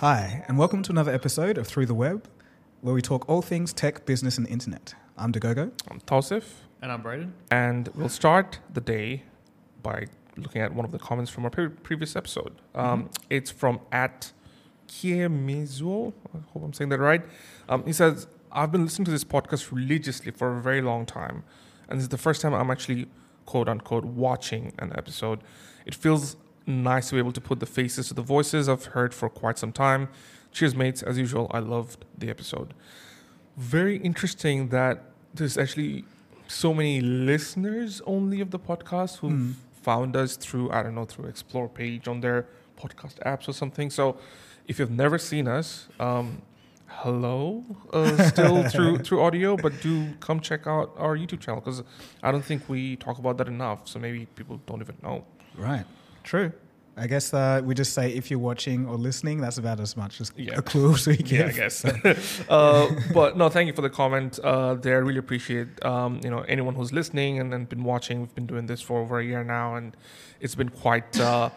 Hi, and welcome to another episode of Through the Web, where we talk all things tech, business, and internet. I'm Dagogo. I'm Tausif, And I'm Braden. and we'll start the day by looking at one of the comments from our pre- previous episode. Um, It's from at Kiemizuo. I hope I'm saying that right. Um, he says, I've been listening to this podcast religiously for a very long time, and this is the first time I'm actually quote unquote watching an episode. It feels nice to be able to put the faces to the voices I've heard for quite some time. Cheers, mates. As usual, I loved the episode. Very interesting that there's actually so many listeners only of the podcast who Mm. found us through I don't know through Explore page on their podcast apps or something. So if you've never seen us, um, hello, uh, still through through audio, but do come check out our YouTube channel because I don't think we talk about that enough. So maybe people don't even know. Right. True. I guess uh, we just say if you're watching or listening, that's about as much as Yeah. a clue as we give. Yeah, I guess. uh, but no, thank you for the comment. Uh, there, I really appreciate um, you know anyone who's listening and, and been watching. We've been doing this for over a year now, and it's been quite uh,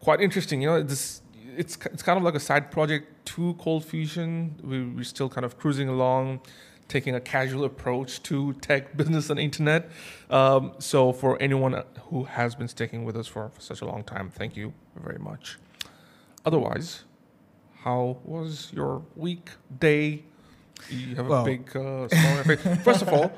quite interesting. You know, this it's it's kind of like a side project to Cold Fusion. We, we're still kind of cruising along, taking a casual approach to tech, business, and internet. Um, so, for anyone who has been sticking with us for, for such a long time, thank you very much. Otherwise, how was your week, day? You have Well- a big uh. First of all,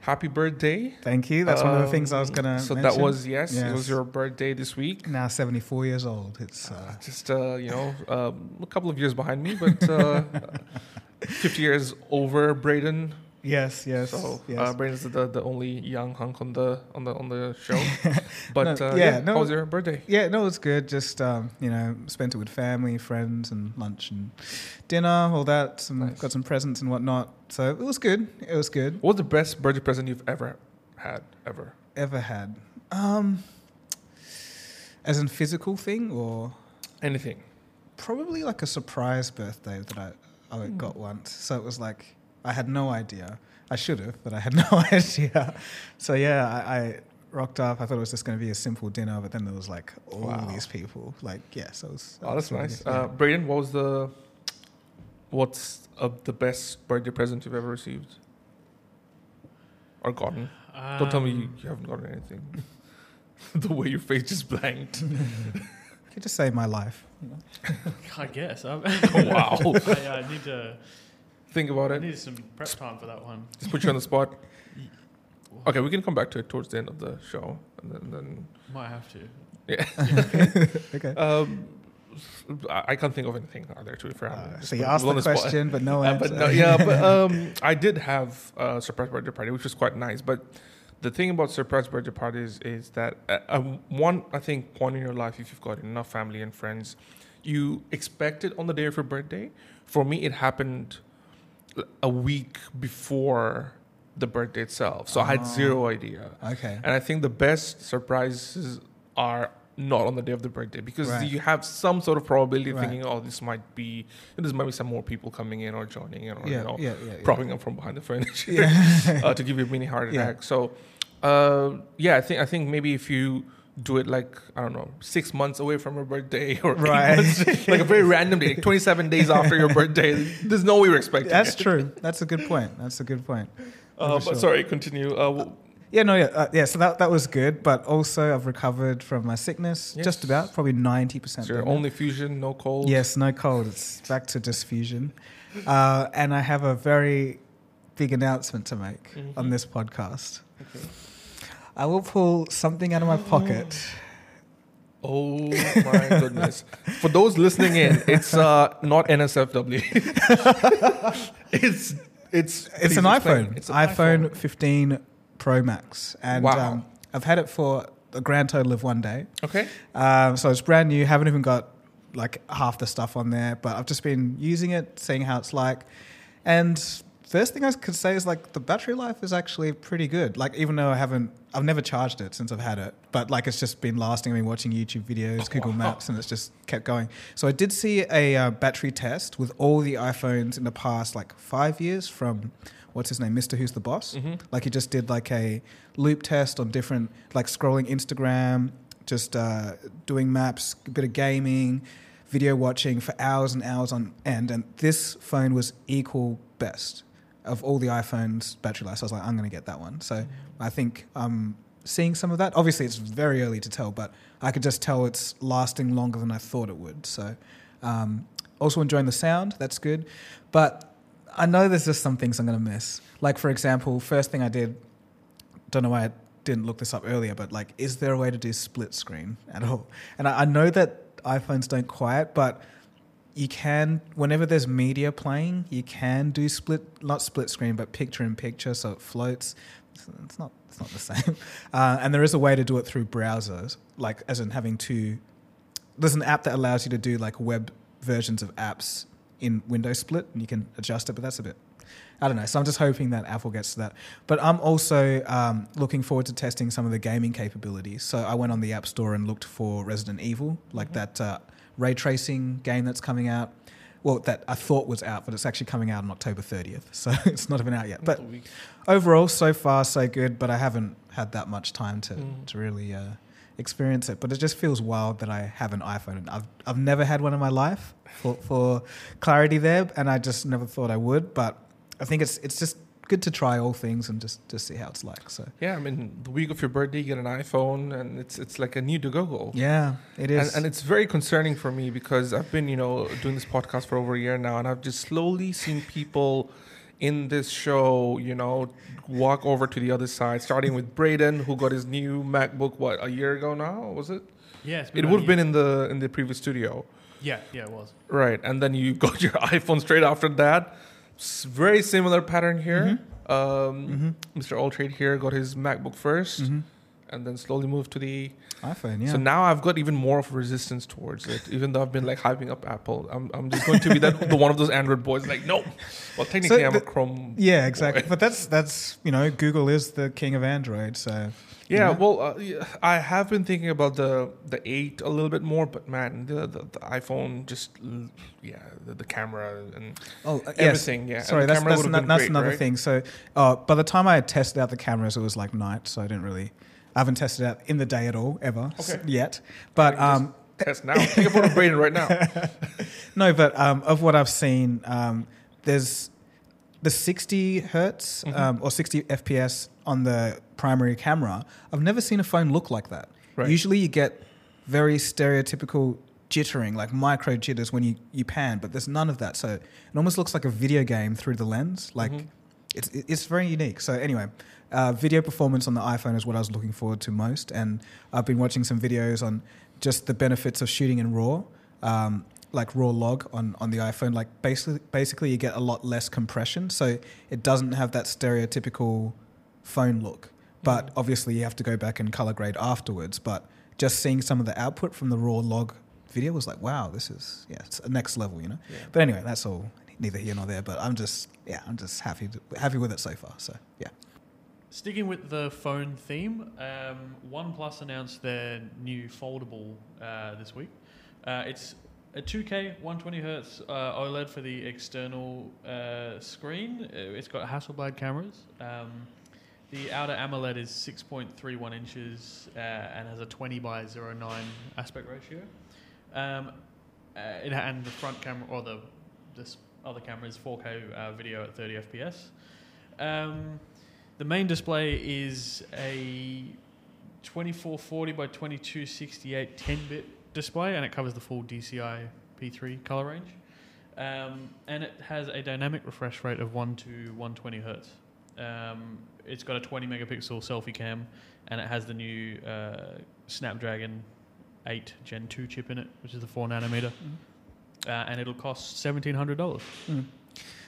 happy birthday. Thank you. That's one of the things I was Um, going to So mention. that was yes, it was your birthday this week. now 74 years old. It's uh, Just uh, you know, um, a couple of years behind me, but uh, 50 years over Braden. yes, yes, so yes. uh, Braden's the, the only young hunk on the on the on the show. But No, uh, yeah, yeah, no. how was your birthday? Yeah, no, it was good. Just um, you know, spent it with family, friends, and lunch and dinner, all that. Some Nice. got some presents and whatnot. So it was good. It was good. What was the best birthday present you've ever had ever? Ever had? Um, as in physical thing or Anything? probably like a surprise birthday that I I Hmm. got once. So it was like I had no idea. I should have, but I had no idea. So yeah, I, I rocked up. I thought it was just going to be a simple dinner, but then there was like all Wow. these people. Like yeah, so it was. Oh, that's nice. yeah. Uh, Braden, what was the what's uh, the best birthday present you've ever received or gotten? Don't tell me you, Um, you haven't gotten anything. the way your face just blanked. You could just say my life. You know? I guess. I'm, Oh, wow. I uh, need to. Think about it. I it. need some prep time for that one. Just put you on the spot. Okay, we can come back to it towards the end of the show, and then, then Might have to. Yeah. okay. um, I, I can't think of anything either. To be fair, I'm Uh, just so you put asked people on the spot. question, but no Uh, answer. but no, yeah, but um, I did have a surprise birthday party, which was quite nice. But the thing about surprise birthday parties is that uh, uh, one, I think, point in your life, if you've got enough family and friends, you expect it on the day of your birthday. For me, it happened a week before the birthday itself, so I had Oh. zero idea. okay. And I think the best surprises are not on the day of the birthday because Right. you have some sort of probability Right. thinking, oh, this might be, this might be some more people coming in or joining in or, Yeah, you know, yeah, yeah, propping up from behind the furniture uh, to give you a mini heart attack. So, uh, yeah, I think, I think maybe if you do it like, I don't know, six months away from your birthday or eight Right. months, like a very random day, like 27 days after your birthday, there's no way you're expecting That's it. true. That's a good point. That's a good point. Uh, but sure. sorry, continue. Uh, w- Yeah, no, yeah, uh, yeah. So that that was good, but also I've recovered from my sickness, Yes. just about, probably ninety percent. is your only fusion, no cold? Yes, no cold. It's back to diffusion, uh, and I have a very big announcement to make Mhm. on this podcast. I will pull something out of my pocket. Oh my goodness! For those listening in, it's uh, not NSFW. it's it's It's an explain. iPhone. It's an iPhone 15 Pro Max, and Wow. um, I've had it for a grand total of one day. Okay. Um, so it's brand new. Haven't even got like half the stuff on there, but I've just been using it, seeing how it's like. And first thing I could say is like the battery life is actually pretty good. Like even though I haven't, I've never charged it since I've had it, but like it's just been lasting. I've been watching YouTube videos, Google Maps, and it's just kept going. So I did see a uh, battery test with all the iPhones in the past like five years from what's his name, Mr. Who's the Boss. Mhm. Like he just did like a loop test on different, like scrolling Instagram, just uh, doing maps, a bit of gaming, video watching for hours and hours on end, and this phone was equal best of all the iPhones battery life. So I was like, I'm going to get that one. So I think I'm seeing some of that. Obviously, it's very early to tell, but I could just tell it's lasting longer than I thought it would. So um, also enjoying the sound. That's good, but I know there's just some things I'm going to miss. Like for example, first thing I did, don't know why I didn't look this up earlier, but like, is there a way to do split screen at all? And I, I know that iPhones don't quiet, but you can whenever there's media playing, you can do split not split screen, but picture in picture, so it floats. It's not it's not the same. Uh, and there is a way to do it through browsers, like as in having two. There's an app that allows you to do like web versions of apps in window Split, and you can adjust it. But that's a bit I don't know. So I'm just hoping that Apple gets to that. But I'm also um, looking forward to testing some of the gaming capabilities. So I went on the App Store and looked for Resident Evil, like Mm-hmm. that uh, ray tracing game that's coming out. Well, that I thought was out, but it's actually coming out on October 30th. So it's not even out yet. But overall, so far, so good. But I haven't had that much time to, Mm. to really uh, experience it. But it just feels wild that I have an iPhone. And I've, I've never had one in my life for, for clarity there. And I just never thought I would. But I think it's it's just good to try all things and just, just see how it's like. So Yeah, I mean, the week of your birthday, you get an iPhone, and it's it's like a new to Google. yeah, it is. And, and it's very concerning for me because I've been, you know, doing this podcast for over a year now, and I've just slowly seen people in this show, you know, walk over to the other side, starting with Braden, who got his new MacBook what a year ago now, was it? Yeah, It would have been in the in the previous studio, Yeah, yeah, it was. right? And then you got your iPhone straight after that. Very similar pattern here. Um, Mhm. Mr. Alltrade here got his MacBook 1st Mhm. and then slowly moved to the iPhone, yeah. so now I've got even more of a resistance towards it, even though I've been like hyping up Apple. I'm, I'm just going to be that the one of those Android boys like no. Well, technically I'm a Chrome. yeah, exactly. boy. But that's that's you know Google is the king of Android, so Yeah, Yeah. well, uh, I have been thinking about the the eight a little bit more, but man, the the, the iPhone just yeah, the, the camera and oh uh, yes. everything. Yeah, Sorry, that's that's, would've no- been that's great, another right? thing. So uh, by the time I had tested out the cameras, it was like night, so I didn't really. I haven't tested out in the day at all ever Okay. yet. But um, Test now. Take a photo Braden right now. no, but um, of what I've seen, um, there's the 60 hertz Mhm. um, or 60 FPS on the primary camera. I've never seen a phone look like that. Right. Usually, you get very stereotypical jittering, like micro jitters when you, you pan, but there's none of that. So it almost looks like a video game through the lens. Like Mhm. it's it's very unique. So anyway, uh, video performance on the iPhone is what I was looking forward to most, and I've been watching some videos on just the benefits of shooting in RAW, um, like RAW log on on the iPhone. Like basically, basically you get a lot less compression, so it doesn't have that stereotypical phone look. But obviously, you have to go back and color grade afterwards. But just seeing some of the output from the RAW log video was like, wow, this is yeah, it's a next level, you know. Yeah. But anyway, that's all neither here nor there. But I'm just yeah, I'm just happy to, happy with it so far. So yeah. Sticking with the phone theme, um, OnePlus announced their new foldable uh, this week. Uh, it's a 2K 120 hertz uh, OLED for the external uh, screen. Uh, It's got Hasselblad cameras. Um, the outer AMOLED is 6.31 inches uh, and has a 20 by 09 aspect ratio. Um, uh, and the front camera or the this other camera is 4K uh, video at 30 FPS. Um, the main display is a 2440 by 2268 10-bit display, and it covers the full DCI P3 color range. Um, and it has a dynamic refresh rate of 1 to 120 hertz. Um, it's got a 20 megapixel selfie cam, and it has the new uh, Snapdragon 8 Gen 2 chip in it, which is the 4 nanometer. Uh, and it'll cost $1,700.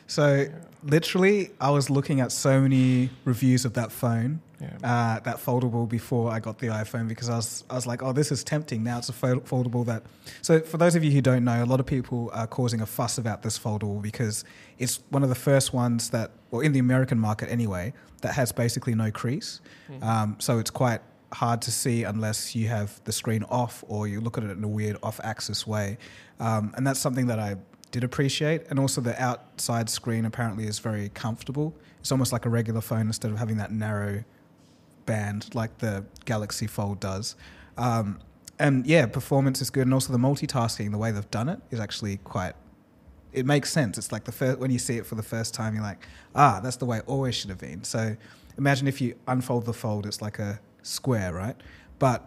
So literally, I was looking at so many reviews of that phone, Yeah. uh, that foldable, before I got the iPhone because I was I was like, oh, this is tempting. Now it's a fo- foldable that. So for those of you who don't know, a lot of people are causing a fuss about this foldable because it's one of the first ones that, well, in the American market anyway, that has basically no crease. Mhm. Um, so it's quite hard to see unless you have the screen off or you look at it in a weird off-axis way. Um, and that's something that I did appreciate. And also the outside screen apparently is very comfortable. It's almost like a regular phone instead of having that narrow band like the Galaxy Fold does. Um, and yeah, performance is good, and also the multitasking, the way they've done it is actually quite. It makes sense. It's like the first when you see it for the first time, you're like, ah, that's the way it always should have been. So imagine if you unfold the fold, it's like a square, right? But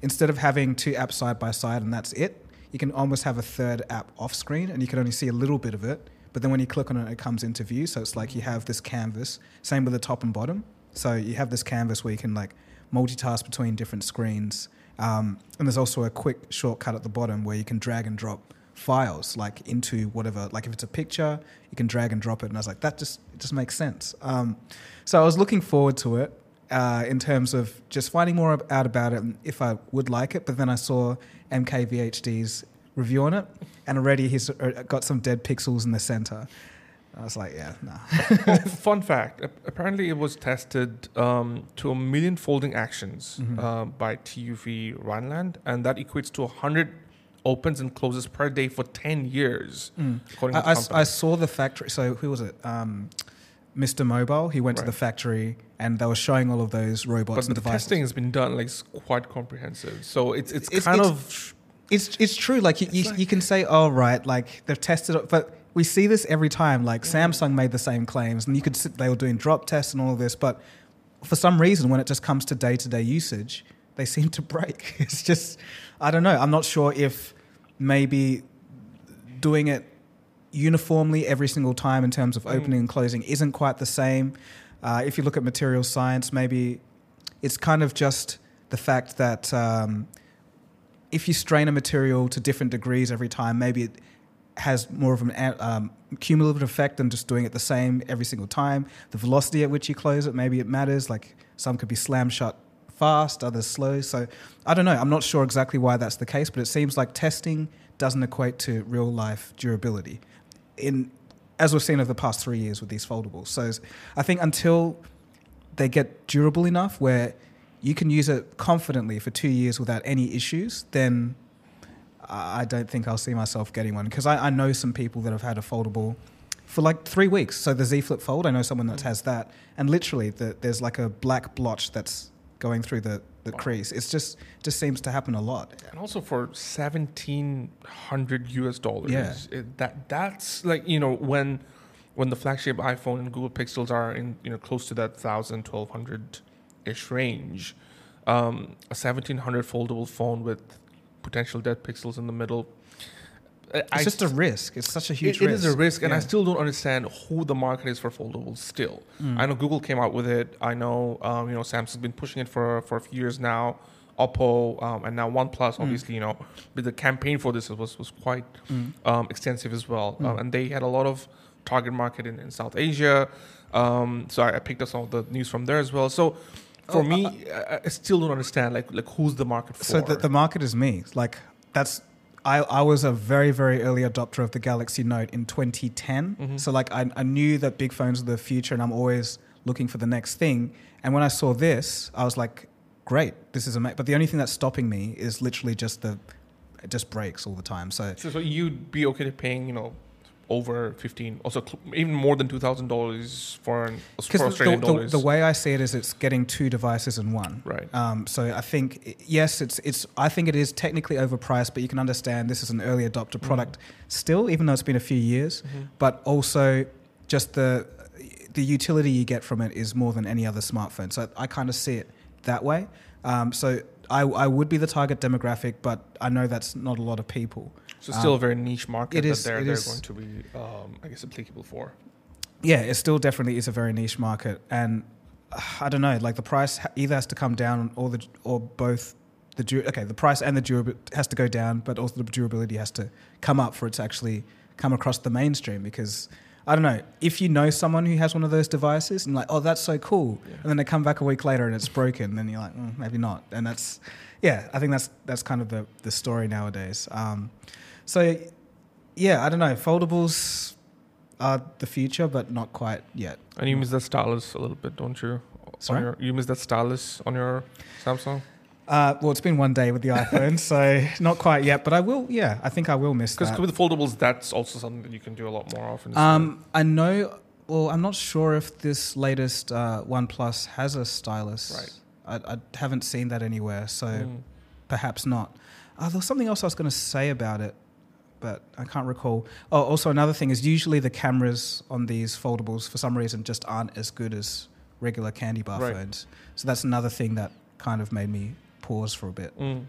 instead of having two apps side by side and that's it, you can almost have a third app off screen, and you can only see a little bit of it. But then when you click on it, it comes into view. So it's like you have this canvas. Same with the top and bottom. So you have this canvas where you can like multitask between different screens. Um, and there's also a quick shortcut at the bottom where you can drag and drop files like into whatever. Like if it's a picture, you can drag and drop it. And I was like, that just it just makes sense. Um, so I was looking forward to it uh, in terms of just finding more out about it and if I would like it. But then I saw MKBHD's review on it, and already he's got some dead pixels in the center. I was like, yeah, no. fun fact apparently, it was tested um, to a million folding actions Mhm. uh, by TUV Rheinland, and that equates to 100 opens and closes per day for 10 years, Mm. according I, to I the s- company. I saw the factory. So who was it? Um, Mr. Mobile. He went to the factory and they were showing all of those robots but and the devices. testing has been done like it's quite comprehensive. So it's it's, It's- kind it's- of It's it's true. Like you, you, like- you can say, oh right, like they've tested it, but we see this every time. Like Samsung made the same claims, and you could sit, they were doing drop tests and all of this, but for some reason, when it just comes to day to day usage, they seem to break. It's just I don't know. I'm not sure if maybe doing it uniformly every single time in terms of Mm. opening and closing isn't quite the same. Uh, if you look at material science, maybe it's kind of just the fact that um, if you strain a material to different degrees every time, maybe it has more of an a- um, cumulative effect than just doing it the same every single time. The velocity at which you close it, maybe it matters. Like some could be slam shut fast, others slow. So I don't know. I'm not sure exactly why that's the case, but it seems like testing doesn't equate to real life durability. In as we've seen over the past three years with these foldables. So I think until they get durable enough where you can use it confidently for two years without any issues, then I don't think I'll see myself getting one because I, I know some people that have had a foldable for like three weeks. So the Z Flip Fold, I know someone that mm. has that, and literally the, there's like a black blotch that's going through the, the crease. It's just just seems to happen a lot. and also for 1700 US dollars. Yeah. It, that that's like, you know, when when the flagship iPhone and Google Pixels are in, you know, close to that 1000 1200 ish range. Um, a 1700 foldable phone with potential dead pixels in the middle. It's I just a risk. It's such a huge it, it risk. is a risk, and I still don't understand who the market is for foldables. Still, Mm. I know Google came out with it. I know um, you know Samsung's been pushing it for for a few years now. Oppo um, and now OnePlus, Mm. obviously, you know, but the campaign for this was was quite Mm. um, extensive as well, Mm. um, and they had a lot of target market in, in South Asia. Um, so I, I picked up some of the news from there as well. So for Oh, me, uh, I, I still don't understand like like who's the market for. So the, the market is me. Like that's I, I was a very very early adopter of the Galaxy Note in 2010. Mhm. So like I, I knew that big phones were the future, and I'm always looking for the next thing. And when I saw this, I was like, great, this is amazing. But the only thing that's stopping me is literally just the it just breaks all the time. So So, so you'd be okay to paying, you know, over fifteen, also cl- even more than two thousand dollars for an for the, Australian the, dollars, the way I see it is, it's getting two devices in one. right? Um, so I think yes, it's it's. I think it is technically overpriced, but you can understand this is an early adopter Mhm. product still, even though it's been a few years. Mhm. But also, just the the utility you get from it is more than any other smartphone. So I kind of see it that way. Um, so I, I would be the target demographic, but I know that's not a lot of people. So still um, a very niche market it that is- they're it they're is- going to be, um, I guess, applicable for. Yeah, it still definitely is a very niche market, and uh, I don't know. Like the price either has to come down, or the or both. The du- okay, the price and the durability has to go down, but also the durability has to come up for it to actually come across the mainstream. Because I don't know if you know someone who has one of those devices and like, oh, that's so cool, Yeah. and then they come back a week later and it's broken, then you're like, mm, maybe not. And that's yeah, I think that's that's kind of the the story nowadays. Um, so yeah, I don't know. Foldables are the future, but not quite yet. And you miss that stylus a little bit, don't you? Sorry? your- you miss that stylus on your Samsung? Uh, well, it's been one day with the iPhone, so not quite yet, but I will. Yeah, I think I will miss Because with foldables, that's also something that you can do a lot more often. Um, I know. Well, I'm not sure if this latest uh, OnePlus has a stylus. Right. I, I haven't seen that anywhere, so Mm. perhaps not. Uh, there was something else I was going to say about it, but I can't recall. Oh, also another thing is usually the cameras on these foldables for some reason just aren't as good as regular candy bar Right. phones. So that's another thing that kind of made me pause for a bit. Mm.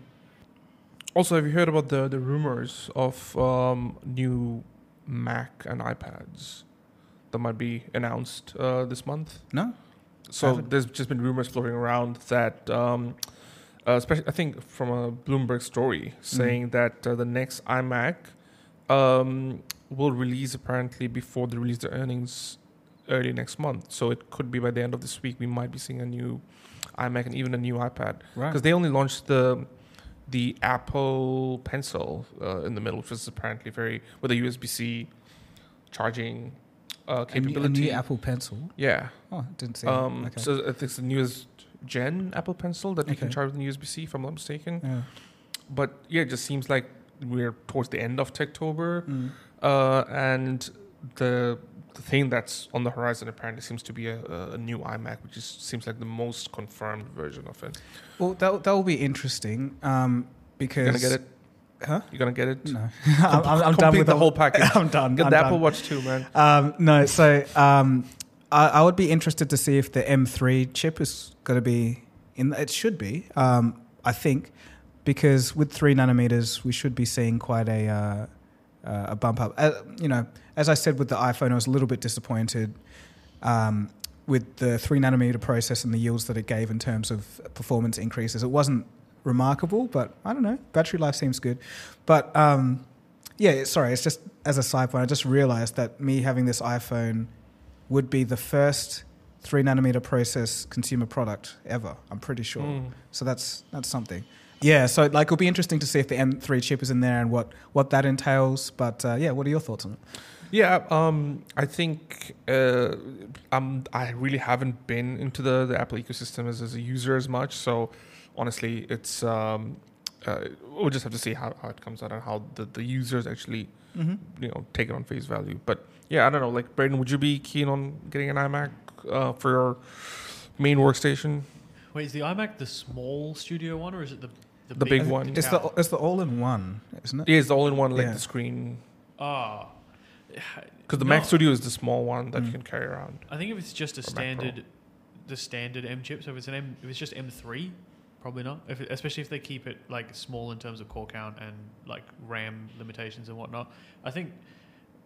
Also, have you heard about the the rumors of um, new Mac and iPads that might be announced uh, this month? No? So there's just been rumors floating around that, um, uh, especially I think from a Bloomberg story saying that uh, the next iMac um, will release apparently before they release their earnings early next month. So it could be by the end of this week we might be seeing a new iMac and even a new iPad Right. because they only launched the the Apple Pencil uh, in the middle, which was apparently very with a USB C charging uh, A new- capability. A new Apple Pencil. yeah. Oh, I didn't see Um. Okay. So I think it's the newest gen Apple Pencil that you can charge with an USB C, if I'm not mistaken. yeah. But yeah, it just seems like we're towards the end of Techtober, Mm. uh, and the the thing that's on the horizon apparently seems to be a, a, new iMac, which is seems like the most confirmed version of it. Well, that that will be interesting um, because You're gonna get it? Huh? You gonna get it? No, I'm, I'm, I'm done with the whole package. I'm done. Get I'm the done. Apple Watch too, man. Um, no, so um, I, I would be interested to see if the M3 chip is going to be in. It should be, um, I think, because with three nanometers, we should be seeing quite a uh, uh, a bump up. Uh, you know, as I said with the iPhone, I was a little bit disappointed um, with the three nanometer process and the yields that it gave in terms of performance increases. It wasn't remarkable, but I don't know. Battery life seems good, but. Um, yeah, sorry. It's just as a side point, I just realized that me having this iPhone would be the first three nanometer process consumer product ever. I'm pretty sure. Mm. So that's that's something. Yeah. So like, it'll be interesting to see if the M3 chip is in there and what what that entails. But uh, yeah, what are your thoughts on it? Yeah, um, I think uh, um, I really haven't been into the, the Apple ecosystem as, as a user as much. So honestly, it's um, uh, we'll just have to see how, how it comes out and how the, the users actually Mm-hmm. you know take it on face value. But yeah, I don't know. Like Braden, would you be keen on getting an iMac uh, for your main workstation? Wait, is the iMac the small studio one or is it the The big one. It's the it's the all in one, isn't it? Yeah, it's the all-in-one, like Yeah. the screen. Ah. Because the No. Mac Studio is the small one that you Mm. can carry around. I think if it's just a Or standard, the standard M chip. So if it's an M, if it's just M3, probably not. If it, especially if they keep it like small in terms of core count and like RAM limitations and whatnot. I think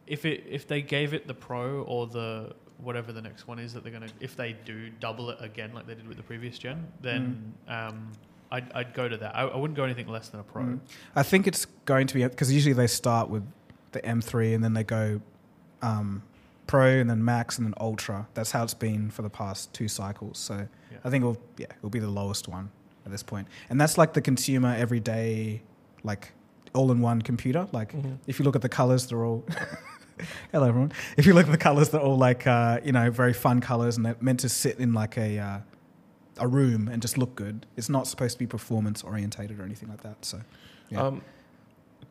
if it if they gave it the Pro or the whatever the next one is that they're gonna if they do double it again like they did with the previous gen, then um, I'd, I'd go to that. I, I wouldn't go anything less than a Pro. Mm. I think it's going to be because usually they start with the M3 and then they go um, Pro and then Max and then Ultra. That's how it's been for the past two cycles. So Yeah. I think it'll yeah it'll be the lowest one at this point. point, and that's like the consumer everyday like all-in-one computer. Like Mhm. if you look at the colors, they're all. Hello, everyone. If you look at the colors, they're all like uh, you know very fun colors, and they're meant to sit in like a uh, a room and just look good. It's not supposed to be performance orientated or anything like that. So, yeah. Um,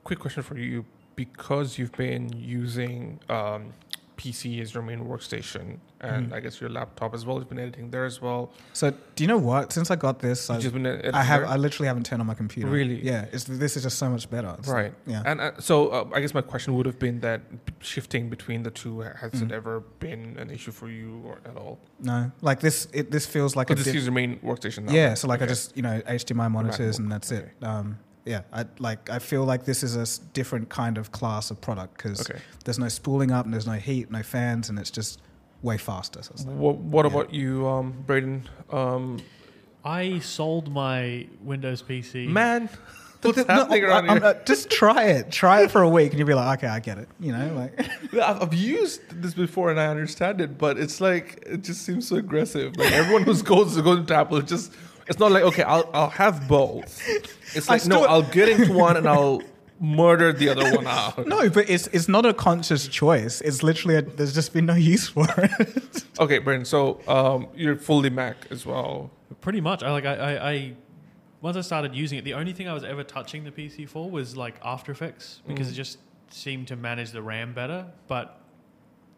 quick question for you: because you've been using um, PC is your main workstation, and Mhm. I guess your laptop as well, you've been editing there as well. so do you know what? Since I got this, I've, just been I have? I literally haven't turned on my computer. Really? Yeah. It's, this is just so much better. It's right. Yeah. And uh, so uh, I guess my question would have been that shifting between the two has it Mhm. ever been an issue for you or at all? no, like this. It this feels like But a this is your main workstation now. yeah. right? So like I just you know HDMI monitors MacBook, and that's okay. it. Um, yeah. I like I feel like this is a s- different kind of class of product because Okay. there's no spooling up and there's no heat, no fans, and it's just way faster. So it's like, What, what Yeah. about you, um, Braden? Um, I sold my Windows PC. man, what's no, happening I- around I'm- here? uh, just try it. Try it for a week, and you'll be like, okay, I get it. You know, like I've, I've used this before and I understand it, but it's like it just seems so aggressive. Like everyone who goes to go to Apple, just it's not like okay, I'll I'll have both. It's I like no, I'll get into one and I'll murder the other one out. no, but it's it's not a conscious choice. It's literally a, there's just been no use for it. Okay, Braden. So um, you're fully Mac as well. Pretty much. I like I, I, I once I started using it, the only thing I was ever touching the PC for was like After Effects because Mm. it just seemed to manage the RAM better. But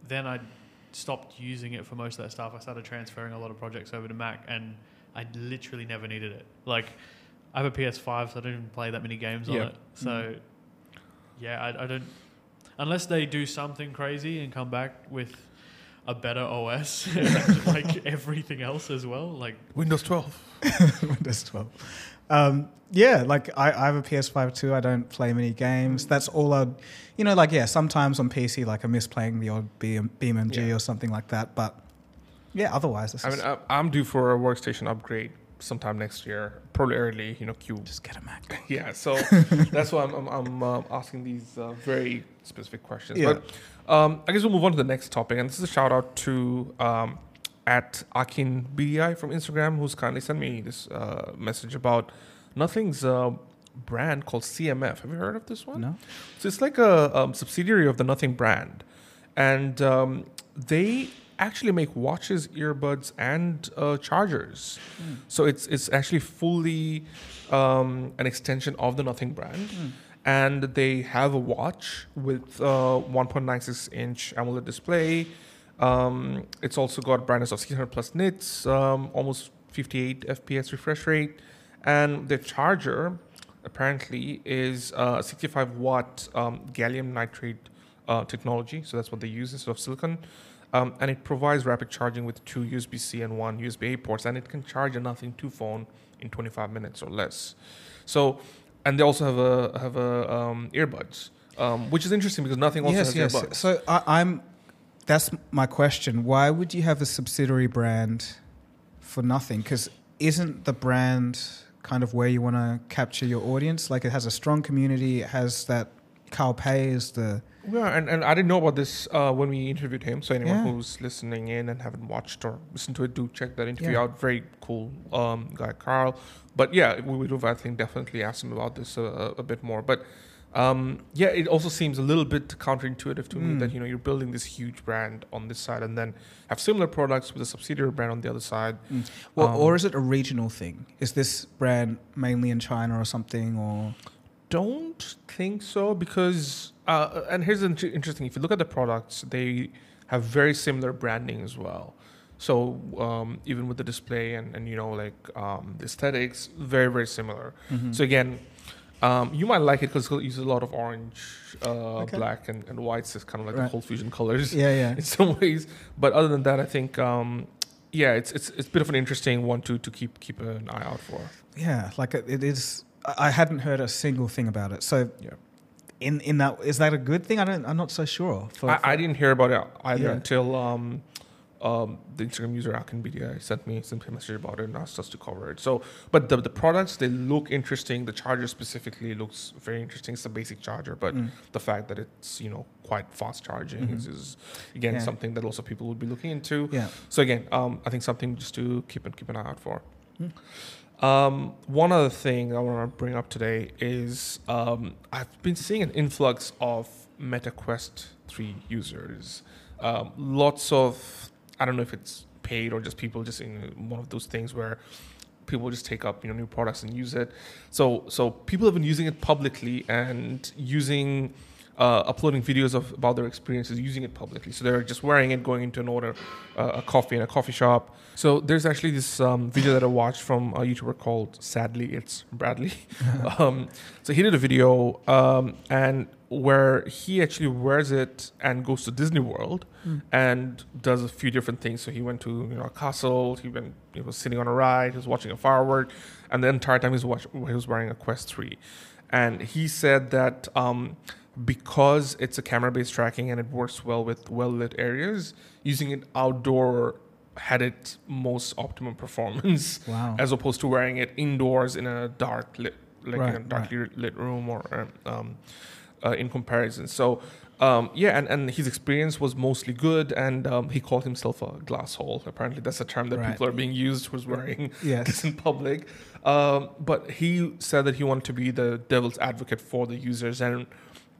then I stopped using it for most of that stuff. I started transferring a lot of projects over to Mac, and I literally never needed it. Like I have a PS5, so I don't even play that many games Yeah. on it. So, yeah, I, I don't. Unless they do something crazy and come back with a better OS, like everything else as well. Like, Windows 12. Windows 12. Um, yeah, like I, I have a PS5 too. I don't play many games. That's all I'd, you know, like, yeah, sometimes on PC, like I miss playing the odd BM, BeamNG Yeah. or something like that. But yeah, otherwise, I mean, I, I'm due for a workstation upgrade sometime next year, probably early, you know, Q. just get a Mac. Yeah, so that's why I'm, I'm, I'm uh, asking these uh, very specific questions. Yeah. But um, I guess we'll move on to the next topic. And this is a shout out to um, at Akin BDI from Instagram, who's kindly sent me this uh, message about Nothing's uh, brand called CMF. Have you heard of this one? No? So it's like a um, subsidiary of the Nothing brand, and um, they actually make watches, earbuds, and uh, chargers. So it's it's actually fully um, an extension of the Nothing brand, and they have a watch with uh, 1.96 inch AMOLED display. Um, it's also got brightness of 600 plus nits, um, almost 58 FPS refresh rate, and the charger apparently is uh, 65 watt um, gallium nitrate uh, technology. So that's what they use instead of silicon. Um, and it provides rapid charging with two USB C and one USB A ports, and it can charge a Nothing 2 phone in 25 minutes or less. So, and they also have a have a um, earbuds, um, which is interesting because Nothing also yes, has yes. earbuds. So I, I'm, that's my question. Why would you have a subsidiary brand for nothing? Because isn't the brand kind of where you want to capture your audience? Like it has a strong community, it has that Carl Pei is the Yeah, and, and I didn't know about this uh, when we interviewed him. So anyone Yeah. who's listening in and haven't watched or listened to it, do check that interview Yeah. out. Very cool um, guy, Carl. But yeah, we would have I think definitely asked him about this a, a- bit more. But um, yeah, it also seems a little bit counterintuitive to me Mm. that you know you're building this huge brand on this side and then have similar products with a subsidiary brand on the other side. Well, Um, or is it a regional thing? Is this brand mainly in China or something? Or don't think so because uh, and here's the interesting if you look at the products they have very similar branding as well so um, even with the display and, and you know like um, the aesthetics very very similar Mm-hmm. so again um, you might like it because it uses a lot of orange uh, Okay. black and, and whites is kind of like Right. the whole fusion colors yeah, yeah, in some ways but other than that i think um, yeah it's, it's it's a bit of an interesting one to to keep keep an eye out for yeah. Like it, it is. I I hadn't heard a single thing about it. So, Yeah. In in that is that a good thing? I don't. I'm not so sure. For, I, I didn't hear about it either Yeah. until um, um, the Instagram user Akin BDI sent me sent me a message about it and asked us to cover it. So, but the the products they look interesting. The charger specifically looks very interesting. It's a basic charger, but Mm. the fact that it's you know quite fast charging Mhm. is, is again Yeah. something that also people would be looking into. yeah. So again, um, I think something just to keep an keep an eye out for. Hmm. Um, one other thing I want to bring up today is um, I've been seeing an influx of MetaQuest 3 users. Um, lots of, I don't know if it's paid or just people just in one of those things where people just take up you know new products and use it. So so people have been using it publicly and using uh, uploading videos of about their experiences using it publicly. So they're just wearing it, going into an order uh, a coffee in a coffee shop. So there's actually this um, video that I watched from a YouTuber called Sadly It's Bradley. um, so he did a video um, and where he actually wears it and goes to Disney World Mm. and does a few different things. So he went to you know a castle. He went. He was sitting on a ride. He was watching a firework, and the entire time he was watch, he was wearing a Quest Three, and he said that um, because it's a camera-based tracking and it works well with well-lit areas, using it outdoor had its most optimum performance Wow. as opposed to wearing it indoors in a dark lit, like in a Right, darkly lit room or um, uh, in comparison. So um, yeah, and, and his experience was mostly good, and um, he called himself a glass hole. Apparently, that's a term that Right. people are being used who's wearing Yes. this in public. Um, but he said that he wanted to be the devil's advocate for the users, and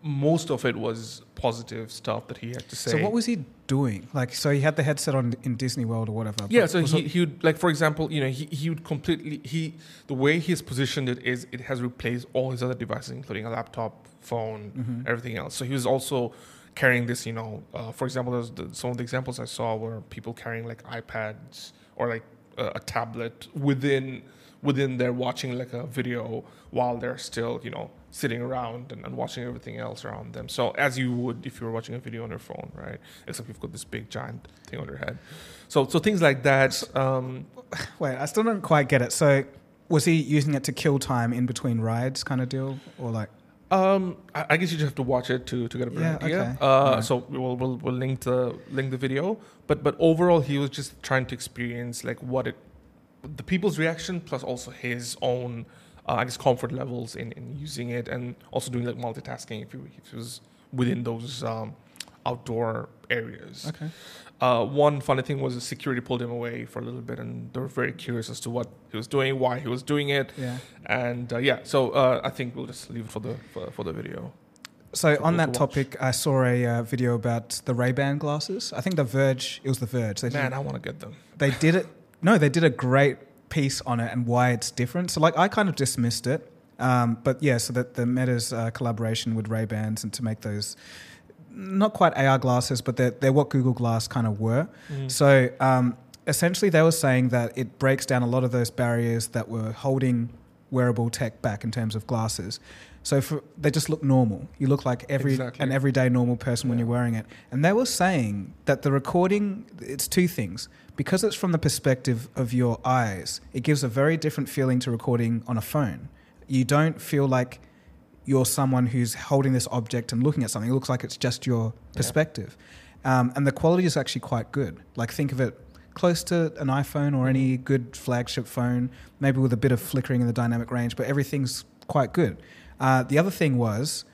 most of it was positive stuff that he had to say. So what was he doing? Like, so he had the headset on in Disney World or whatever. Yeah, so he, he would like for example, you know, he, he would completely he the way he's positioned it is it has replaced all his other devices, including a laptop, phone, Mhm. everything else. So he was also carrying this, you know, uh, for example, there's the, some of the examples I saw were people carrying like iPads or like a, a tablet within within their watching like a video while they're still you know sitting around and, and watching everything else around them. So as you would if you were watching a video on your phone, right? Except you've got this big giant thing on your head. So so things like that. Um, Wait, I still don't quite get it. So, was he using it to kill time in between rides, kind of deal, or like? Um, I, I guess you just have to watch it to, to get a better Yeah, idea. okay. Uh, Right. So we'll, we'll we'll link the link the video. But but overall, he was just trying to experience like what it, the people's reaction plus also his own, uh, I guess comfort levels in, in using it and also doing like multitasking if he, if he was within those um, outdoor areas. Okay. Uh, one funny thing was the security pulled him away for a little bit, and they were very curious as to what he was doing, why he was doing it, Yeah. and uh, yeah. So uh, I think we'll just leave it for the for, for the video. So on that to topic, I saw a uh, video about the Ray Ban glasses. I think the Verge. It was the Verge. They Man, did, I want to get them. they did it. No, they did a great piece on it and why it's different. So like I kind of dismissed it, um, but yeah. So that the Meta's uh, collaboration with Ray Bans and to make those not quite AR glasses, but they're, they're what Google Glass kind of were. So um, essentially, they were saying that it breaks down a lot of those barriers that were holding wearable tech back in terms of glasses. So for, they just look normal. You look like every Exactly. an everyday normal person when you're wearing it. And they were saying that the recording it's two things. Because it's from the perspective of your eyes, it gives a very different feeling to recording on a phone. You don't feel like you're someone who's holding this object and looking at something. It looks like it's just your perspective. Um, and the quality is actually quite good. Like, think of it close to an iPhone or any good flagship phone, maybe with a bit of flickering in the dynamic range, but everything's quite good. Uh, the other thing was,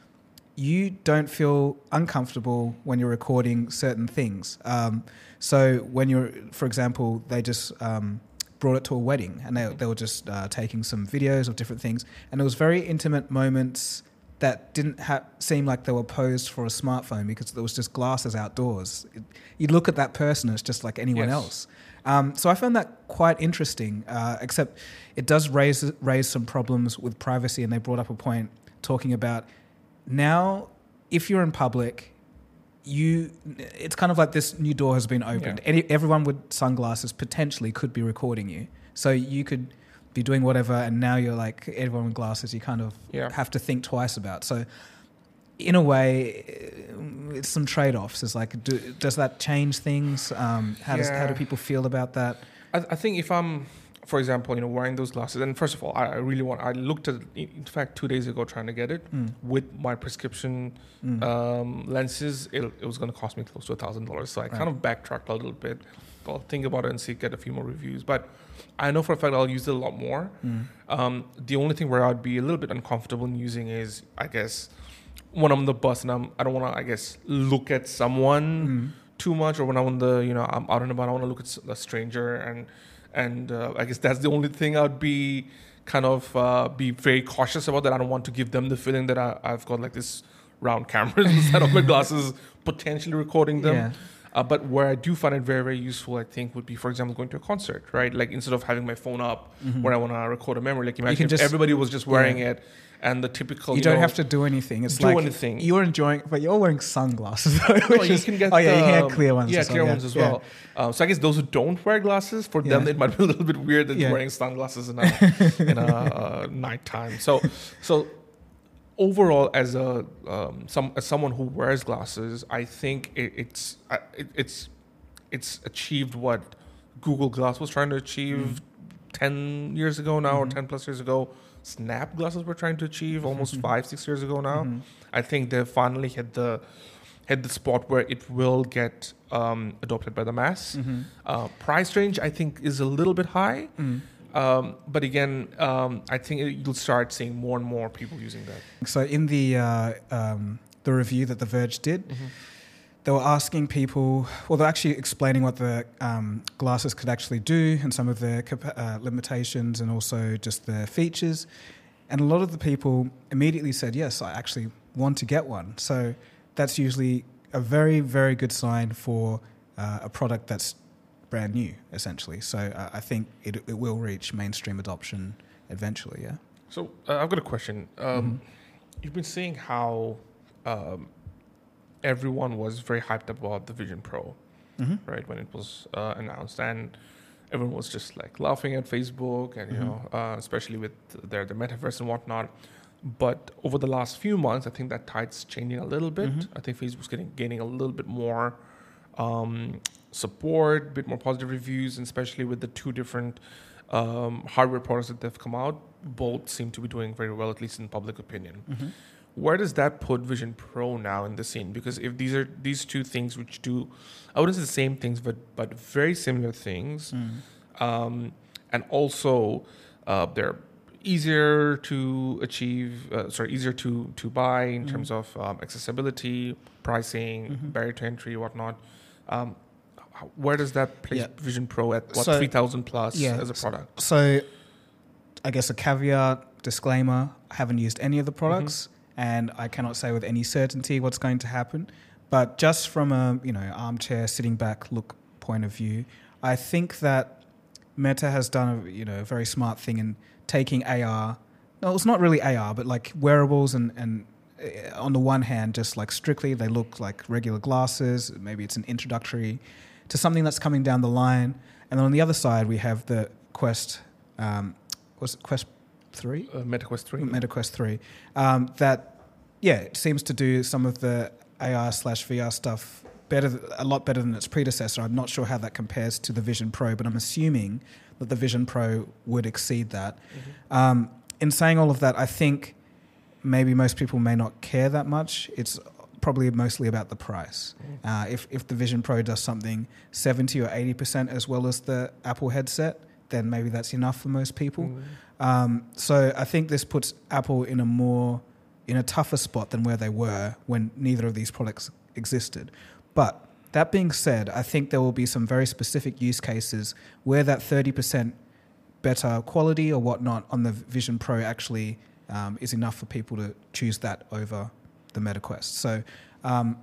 you don't feel uncomfortable when you're recording certain things. Um, so when you're, for example, they just um, brought it to a wedding and they, they were just uh, taking some videos of different things, and it was very intimate moments that didn't ha- seem like they were posed for a smartphone because there was just glasses outdoors. It, you look at that person, it's just like anyone Yes. else. Um, so I found that quite interesting, uh, except it does raise raise some problems with privacy, and they brought up a point talking about now if you're in public you it's kind of like this new door has been opened. Yeah. Any, everyone with sunglasses potentially could be recording you. So you could be doing whatever and now you're like everyone with glasses you kind of Yeah. have to think twice about. So in a way it's some trade-offs. It's like do, does that change things? Um, how does how do people feel about that? I, I think if I'm, for example, you know, wearing those glasses, and first of all, I, I really want. I looked at, in fact, two days ago trying to get it Mm, with my prescription mm. um, lenses. It, it was going to cost me close to a thousand dollars. So I kind of backtracked a little bit. I'll think about it and see, get a few more reviews. But I know for a fact I'll use it a lot more. Mm. Um, the only thing where I'd be a little bit uncomfortable in using is, I guess, when I'm on the bus and I'm, I don't want to, I guess, look at someone Mm. too much, or when I'm on the, you know, I'm out and about, I want to look at a stranger, and and uh, I guess that's the only thing I'd be kind of uh, be very cautious about. That I don't want to give them the feeling that I, I've got like this round cameras instead of my glasses potentially recording them. yeah Uh, but where I do find it very, very useful, I think, would be, for example, going to a concert, right? Like instead of having my phone up Mhm. where I want to record a memory, like imagine if just- everybody was just wearing it and the typical. you don't know, have to do anything. It's do like anything. you're enjoying, but you're wearing sunglasses. Though, which you is- can get. oh yeah, you can um, get clear ones. Yeah, as well, clear yeah, ones as yeah. well. Uh, so I guess those who don't wear glasses, for them it might be a little bit weird that Yeah. you're wearing sunglasses in a in a uh, nighttime. So so overall, as a um, some as someone who wears glasses, I think it, it's it, it's it's achieved what Google Glass was trying to achieve ten years ago now, or Mhm. ten plus years ago. Snap glasses were trying to achieve almost Mhm. five six years ago now. Mhm. I think they finally hit the hit the spot where it will get um, adopted by the mass. Mhm. Uh, price range, I think, is a little bit high, Mm. um, but again, um, I think it, you'll start seeing more and more people using that. So in the uh, um, the review that The Verge did, they were asking people. Well, they're actually explaining what the um, glasses could actually do and some of their uh, limitations and also just their features. And a lot of the people immediately said, "Yes, I actually want to get one." So that's usually a very, very good sign for uh, a product that's brand new, essentially. So uh, I think it, it will reach mainstream adoption eventually. Yeah. So uh, I've got a question. Um, Mhm. You've been seeing how um, everyone was very hyped up about the Vision Pro, Mm-hmm. right, when it was uh, announced, and everyone was just like laughing at Facebook, and you Mhm. know, uh, especially with their the metaverse and whatnot. But over the last few months, I think that tide's changing a little bit. Mhm. I think Facebook's getting gaining a little bit more um, support, a bit more positive reviews, and especially with the two different um, hardware products that they've come out, both seem to be doing very well, at least in public opinion. Where does that put Vision Pro now in the scene? Because if these are these two things which do, I wouldn't say the same things, but but very similar things, Mm. um, and also uh, they're easier to achieve. Uh, sorry, easier to to buy in Mhm. terms of um, accessibility, pricing, Mhm. barrier to entry, whatnot. Um, where does that place Yeah. Vision Pro at what So- three thousand plus yeah, as a product? So, I guess a caveat disclaimer: I haven't used any of the products, and I cannot say with any certainty what's going to happen. But just from a you know armchair sitting back look point of view, I think that Meta has done a you know a very smart thing in taking AR. No, it's not really AR, but like wearables and and uh, on the one hand, just like strictly they look like regular glasses. Maybe it's an introductory to something that's coming down the line. And then on the other side, we have the Quest. Um, was Quest three? Uh, MetaQuest three. MetaQuest three. Um, that yeah, it seems to do some of the AR slash VR stuff better, a lot better than its predecessor. I'm not sure how that compares to the Vision Pro, but I'm assuming that the Vision Pro would exceed that. Mhm. Um, in saying all of that, I think maybe most people may not care that much. It's probably mostly about the price. Mm. Uh, if if the Vision Pro does something seventy or eighty percent as well as the Apple headset, then maybe that's enough for most people. Mm. Um, so I think this puts Apple in a more in a tougher spot than where they were when neither of these products existed. But that being said, I think there will be some very specific use cases where that thirty percent better quality or whatnot on the Vision Pro actually um, is enough for people to choose that over the MetaQuest. So. Um,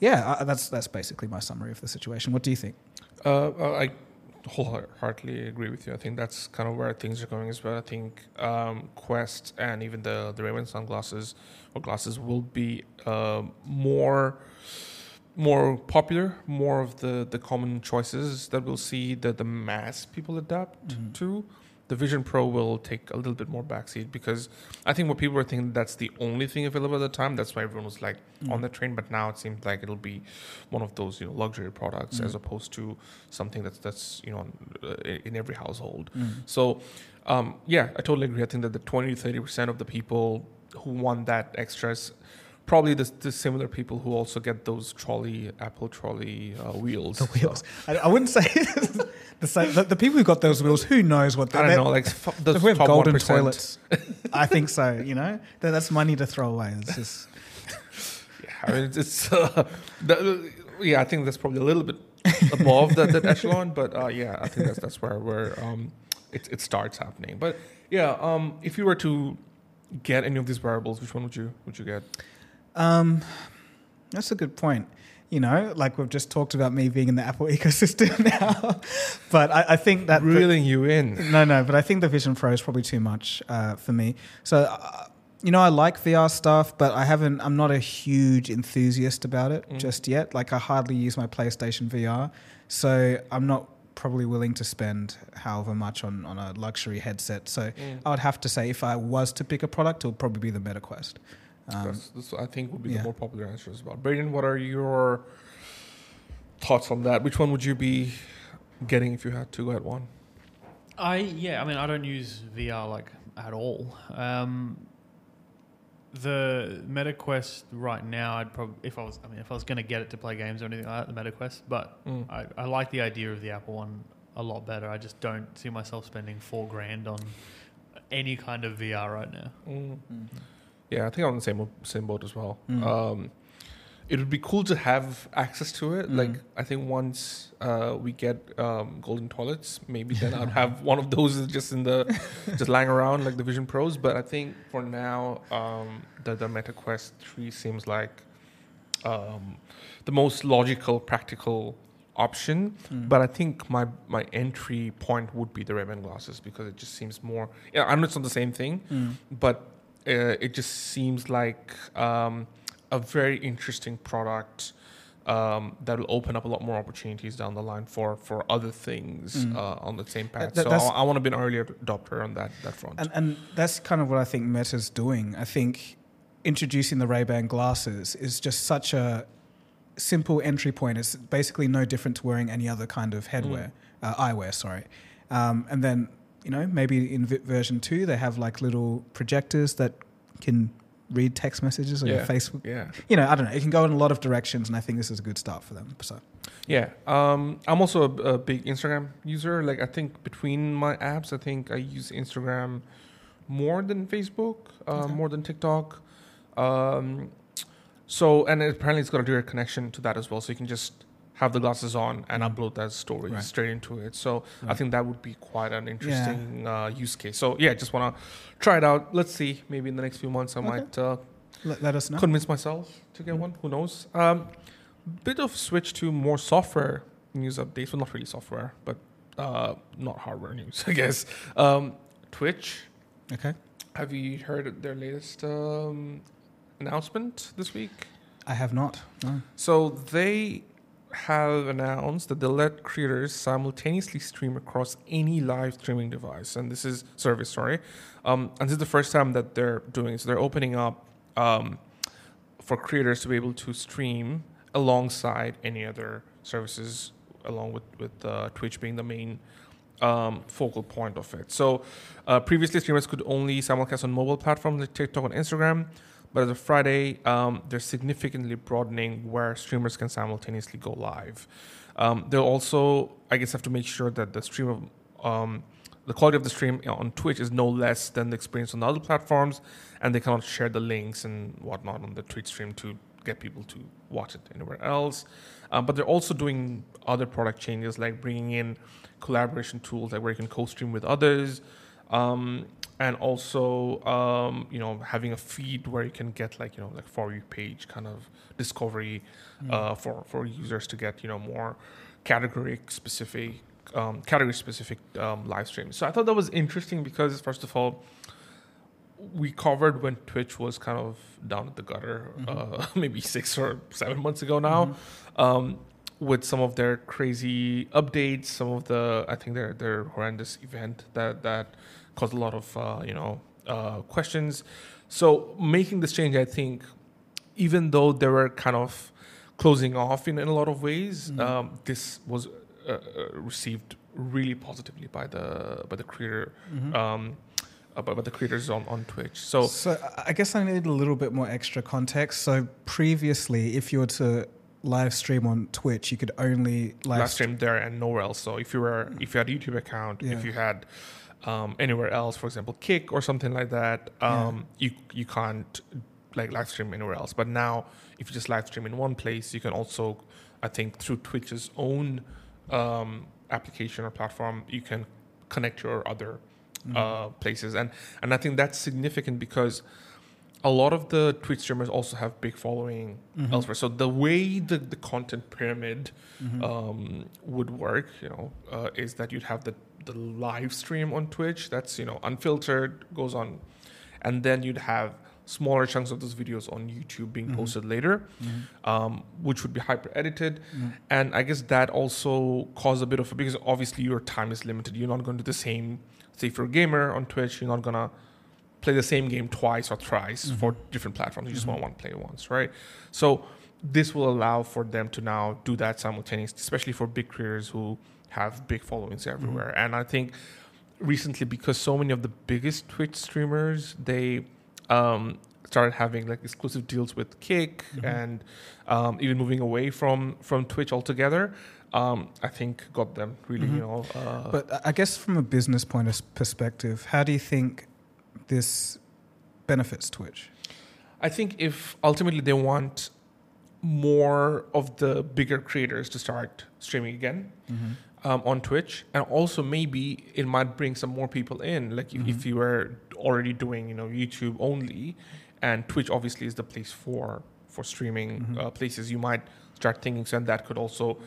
yeah, I, that's that's basically my summary of the situation. What do you think? Uh, uh, I wholeheartedly agree with you. I think that's kind of where things are going as well. I think um, Quest and even the the Ray-Ban sunglasses or glasses will be uh, more more popular, more of the the common choices that we'll see that the mass people adapt Mhm. to. The Vision Pro will take a little bit more backseat because I think what people were thinking that's the only thing available at the time. That's why everyone was like Mm. on the train. But now it seems like it'll be one of those you know luxury products Mm. as opposed to something that's that's you know in every household. Mm. So um, yeah, I totally agree. I think that the twenty to thirty percent of the people who want that extras. Probably the, the similar people who also get those trolley Apple trolley uh, wheels. The wheels. I, I wouldn't say the, same, the the people who got those wheels. Who knows what So, I they're- don't know, like f- the if we have top golden 1%. toilets, I think so. You know, That- that's money to throw away. It's just Yeah, I mean, it's, it's uh, the, yeah. I think that's probably a little bit above that, that echelon, but uh, yeah, I think that's that's where where um, it it starts happening. But yeah, um, if you were to get any of these wearables, which one would you would you get? Um, that's a good point. You know, like we've just talked about me being in the Apple ecosystem now, but I, I think that Reeling you in. No, no, but I think the Vision Pro is probably too much uh, for me. So, uh, you know, I like VR stuff, but I haven't. I'm not a huge enthusiast about it Mm. just yet. Like, I hardly use my PlayStation VR, so I'm not probably willing to spend however much on on a luxury headset. So, Mm. I would have to say, if I was to pick a product, it would probably be the MetaQuest. Um, That's, that's, I think would be yeah. the more popular answer as well. Braden, what are your thoughts on that? Which one would you be getting if you had to get one? I yeah, I mean I don't use VR like at all. Um, the MetaQuest right now, I'd probably if I was I mean if I was going to get it to play games or anything like that, the MetaQuest. But Mm. I, I like the idea of the Apple one a lot better. I just don't see myself spending four grand on any kind of VR right now. Mm. Mhm. Yeah, I think I'm on the same same boat as well. Mm. Um, it would be cool to have access to it. Mm. Like I think once uh, we get um, golden toilets, maybe then I'd have one of those just in the just lying around like the Vision Pros. But I think for now, um, the the Meta Quest Three seems like um, the most logical, practical option. Mm. But I think my my entry point would be the Ray-Ban glasses because it just seems more. Yeah, I know it's not the same thing, Mm. but uh, it just seems like um, a very interesting product um, that will open up a lot more opportunities down the line for for other things Mm. uh, on the same path. that- so I, I want to be an early adopter on that that front. And, and that's kind of what I think Meta's doing. I think introducing the Ray Ban glasses is just such a simple entry point. It's basically no different to wearing any other kind of headwear, uh, eyewear, sorry. Um, and then, you know, maybe in version two, they have like little projectors that can read text messages or your Facebook. yeah. You know, I don't know. It can go in a lot of directions, and I think this is a good start for them. So, Yeah, um, I'm also a, a big Instagram user. Like I think between my apps, I think I use Instagram more than Facebook, uh, Okay. more than TikTok. Um, so and apparently it's got a direct connection to that as well. So you can just have the glasses on and upload that story Right. straight into it. So I think that would be quite an interesting uh, use case. So yeah, just want to try it out. Let's see. Maybe in the next few months, I Okay. might uh, let, let us know. convince myself to get one. Who knows? Um, bit of switch to more software news updates. Well, not really software, but uh, not hardware news, I guess. Um, Twitch. Okay. Have you heard their latest um, announcement this week? I have not. No. So they have announced that they'll let creators simultaneously stream across any live streaming device, and this is service, sorry. Um, and this is the first time that they're doing. So they're opening up um, for creators to be able to stream alongside any other services, along with with uh, Twitch being the main um, focal point of it. So uh, previously, streamers could only simulcast on mobile platforms like TikTok and Instagram. But as of Friday, um, they're significantly broadening where streamers can simultaneously go live. Um, they'll also, I guess, have to make sure that the stream of um, the quality of the stream on Twitch is no less than the experience on the other platforms, and they cannot share the links and whatnot on the Twitch stream to get people to watch it anywhere else. Um, but they're also doing other product changes, like bringing in collaboration tools, like where you can co-stream with others. Um, and also um, you know having a feed where you can get like you know like for you page kind of discovery uh, for for users to get you know more category specific um, category specific um, live streams. So I thought that was interesting because first of all, we covered when Twitch was kind of down at the gutter, uh, maybe six or seven months ago now. Um, with some of their crazy updates, some of the I think their their horrendous event that that caused a lot of uh, you know uh, questions. So making this change, I think, even though they were kind of closing off in, in a lot of ways, Mhm. um, this was uh, uh, received really positively by the by the creator Mhm. um, uh, by, by the creators on, on Twitch. So So I guess I need a little bit more extra context. So previously, if you were to live stream on Twitch, you could only live, live stream there and nowhere else. So if you were if you had a YouTube account, Yeah. if you had um, anywhere else, for example, Kick or something like that, um, you you can't like live stream anywhere else. But now, if you just live stream in one place, you can also, I think, through Twitch's own um, application or platform, you can connect your other Mhm. uh, places, and and I think that's significant because a lot of the Twitch streamers also have big following Mhm. elsewhere. So the way the, the content pyramid Mhm. um, would work, you know, uh, is that you'd have the the live stream on Twitch that's you know unfiltered, goes on, and then you'd have smaller chunks of those videos on YouTube being Mhm. posted later, Mhm. um, which would be hyper edited. Mhm. And I guess that also caused a bit of a because obviously your time is limited. You're not going to do the same. Say if you're a gamer on Twitch, you're not gonna play the same game twice or thrice Mhm. for different platforms. You just Mhm. want one play once, right? So this will allow for them to now do that simultaneously, especially for big creators who have big followings everywhere. And I think recently, because so many of the biggest Twitch streamers they um, started having like exclusive deals with Kick Mhm. and um, even moving away from from Twitch altogether. Um, I think got them really, Mhm. you know. Uh, But I guess from a business point of perspective, how do you think this benefits Twitch? I think if ultimately they want more of the bigger creators to start streaming again um, on Twitch, and also maybe it might bring some more people in. Like if, if you were already doing, you know, YouTube only, and Twitch obviously is the place for for streaming Mhm. uh, places, you might start thinking, so and that could also,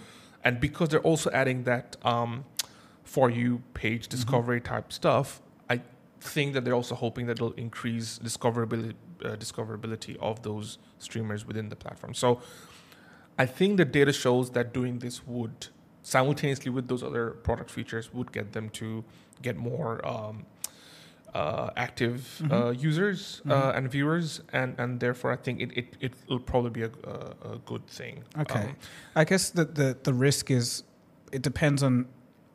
and because they're also adding that um, for you page discovery type stuff, think that they're also hoping that it'll increase discoverability uh, discoverability of those streamers within the platform. So I think the data shows that doing this would simultaneously with those other product features would get them to get more um, uh, active uh, Mhm. users uh, Mhm. and viewers, and, and therefore I think it, it, it will probably be a, a, a good thing. Okay. Um, I guess that the, the risk is it depends on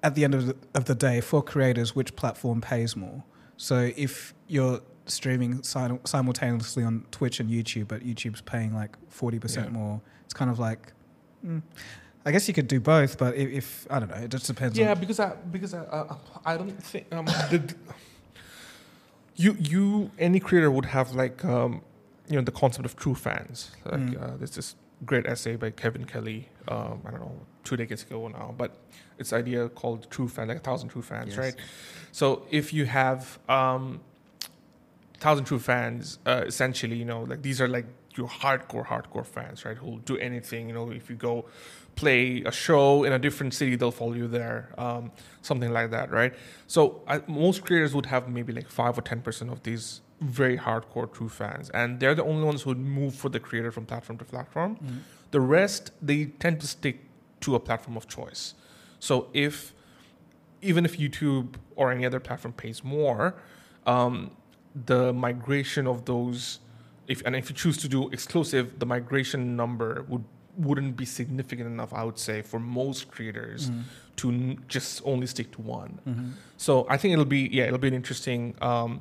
at the end of the, of the day for creators which platform pays more. So if you're streaming sim- simultaneously on Twitch and YouTube, but YouTube's paying like forty percent Yeah. more, it's kind of like. mm, I guess you could do both, but if, if I don't know, it just depends. yeah, on, because I because I, uh, I don't think um, the, you you any creator would have like um, you know the concept of true fans. Like Mm. uh, there's this great essay by Kevin Kelly. Um, I don't know two decades ago now, but it's idea called true fan, like a thousand true fans, Yes. right? So if you have um, thousand true fans, uh, essentially, you know, like these are like your hardcore, hardcore fans, right? Who'll do anything. You know, if you go play a show in a different city, they'll follow you there. Um, something like that, right? So I, most creators would have maybe like five or ten percent of these very hardcore true fans, and they're the only ones who would move for the creator from platform to platform. Mm. The rest, they tend to stick to a platform of choice. So if even if YouTube or any other platform pays more, um, the migration of those, if and if you choose to do exclusive, the migration number would wouldn't be significant enough, I would say, for most creators Mm. to n- just only stick to one. Mhm. So I think it'll be yeah, it'll be an interesting, um,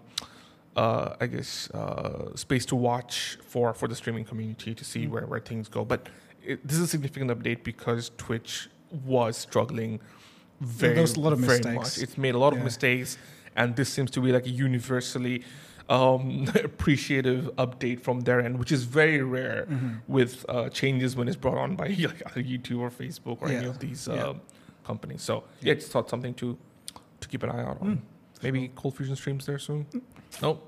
uh, I guess, uh, space to watch for for the streaming community to see Mm. where where things go. But it, this is a significant update because Twitch was struggling very there was a lot of very mistakes. much. It's made a lot of mistakes, and this seems to be like a universally um, appreciative update from their end, which is very rare Mhm. with uh, changes when it's brought on by like either YouTube or Facebook or any of these Yeah. um, companies. So yeah, just thought something to to keep an eye out on. Mm. Maybe Cold Fusion streams there soon. No,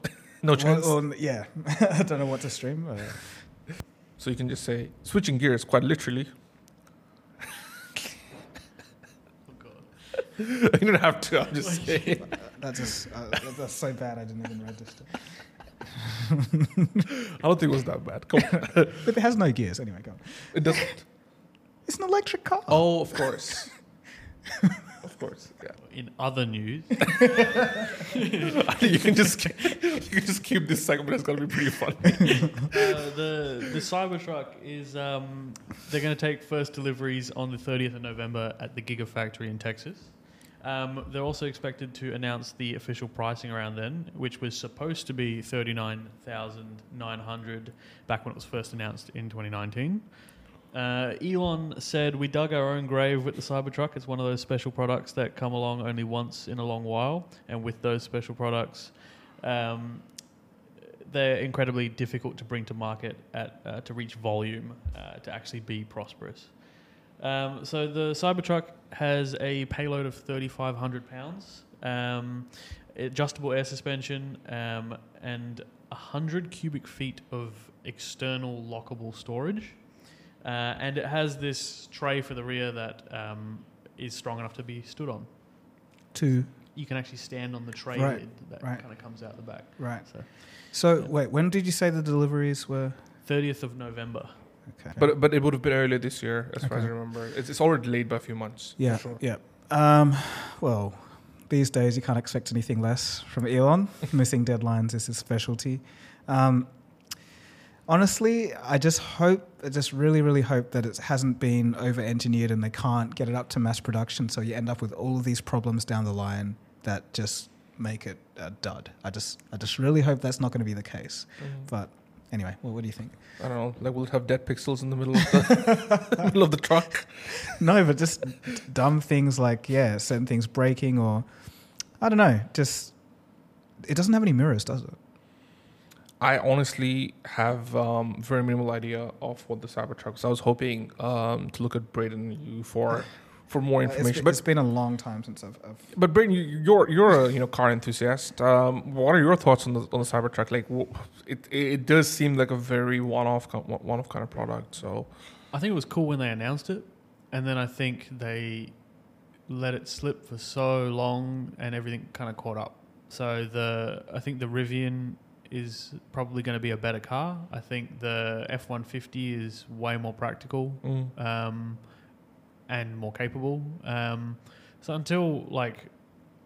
no Or- chance. or- yeah, I don't know what to stream. So you can just say switching gears quite literally. Oh god. you don't have to. I'm just saying. that just uh, that's so bad. I didn't even register. I don't think it was that bad. Come on. But it has no gears anyway. Go on. It doesn't. It's an electric car. Oh, of course. of course. Yeah. In other news, you can just keep, you can just keep this segment. It's gonna be pretty funny. uh, the the Cybertruck is um, they're going to take first deliveries on the 30th of November at the Gigafactory in Texas. Um, they're also expected to announce the official pricing around then, which was supposed to be 39,900 back when it was first announced in 2019. Uh, Elon said, We dug our own grave with the Cybertruck. It's one of those special products that come along only once in a long while. And with those special products, um, they're incredibly difficult to bring to market at, uh, to reach volume uh, to actually be prosperous. Um, so the Cybertruck has a payload of 3,500 pounds, um, adjustable air suspension, um, and 100 cubic feet of external lockable storage. Uh, and it has this tray for the rear that um, is strong enough to be stood on. Two. You can actually stand on the tray Right, lid that right. kind of comes out the back. Right. So So Yeah. wait, when did you say the deliveries were? 30th of November. Okay. But but it would have been earlier this year, as far as I remember. It's, it's already delayed by a few months. for yeah, sure. yeah. Um, well, these days you can't expect anything less from Elon. Missing deadlines is his specialty. Um, honestly, I just hope, I just really, really hope that it hasn't been over-engineered and they can't get it up to mass production. So you end up with all of these problems down the line that just make it a dud. I just, I just really hope that's not going to be the case. Mhm. But anyway, well, what do you think? I don't know. Like, will it have dead pixels in the middle of the middle of the truck? No, but just dumb things like yeah, certain things breaking or I don't know. Just it doesn't have any mirrors, does it? I honestly have um, very minimal idea of what the Cybertruck is. I was hoping um, to look at Braden and you for for more Uh, it's information. been- but it's been a long time since I've. I've but Braden, you, you're you're a you know car enthusiast. Um, what are your thoughts on the on the Cybertruck? Like, it it does seem like a very one off one off kind of product. So I think it was cool when they announced it, and then I think they let it slip for so long, and everything kind of caught up. So the I think the Rivian is probably going to be a better car. I think the F one fifty is way more practical Mm. um, and more capable. Um, so until like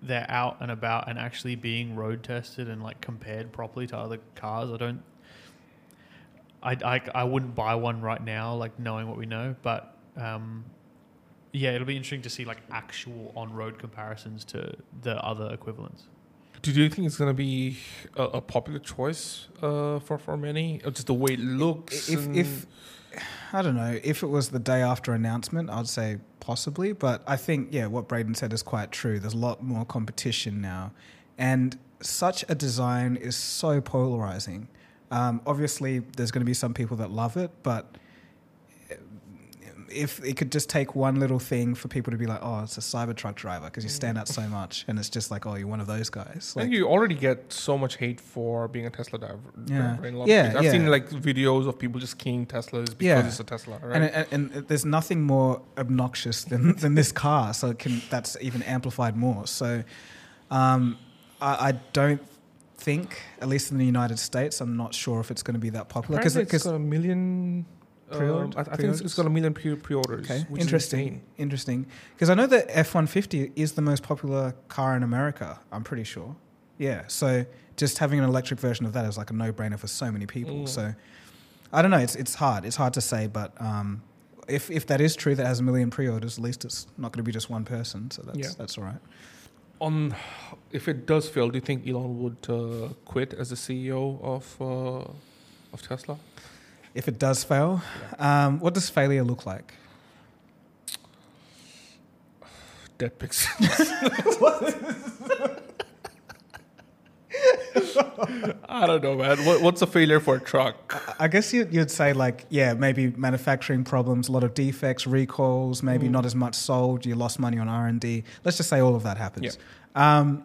they're out and about and actually being road tested and like compared properly to other cars, I don't. I, I, I wouldn't buy one right now, like knowing what we know, but um, yeah, it'll be interesting to see like actual on road comparisons to the other equivalents. Do you think it's going to be a, a popular choice uh, for for many? Or just the way it looks. If if I don't know if it was the day after announcement, I'd say possibly. But I think yeah, what Braden said is quite true. There's a lot more competition now, and such a design is so polarizing. Um, obviously, there's going to be some people that love it, but if it could just take one little thing for people to be like, oh, it's a Cybertruck driver because you stand out so much, and it's just like, oh, you're one of those guys. I Like, think you already get so much hate for being a Tesla driver. Yeah. driver a lot Yeah, cases. I've yeah. seen like videos of people just keying Teslas because Yeah. it's a Tesla, right? And, and, and there's nothing more obnoxious than, than this car, so it can that's even amplified more. So um, I, I don't think, at least in the United States, I'm not sure if it's going to be that popular. Because it's got a million. Um, Pre-ordered- I, I think it's, got a million pre- pre-orders. okay, interesting, interesting. Because I know that F-150 is the most popular car in America. I'm pretty sure. Yeah, so just having an electric version of that is like a no-brainer for so many people. Mm. So I don't know. It's it's hard. It's hard to say, but. Um, if, if that is true, that has a million pre-orders. At least it's not going to be just one person, so that's Yeah. that's all right. On, if it does fail, do you think Elon would uh, quit as the CEO of uh, of Tesla? If it does fail, um, what does failure look like? Dead pics. I don't know, man. What, what's a failure for a truck? I guess you, you'd say like, yeah, maybe manufacturing problems, a lot of defects, recalls, maybe Mm. not as much sold. You lost money on R and D. Let's just say all of that happens. Um,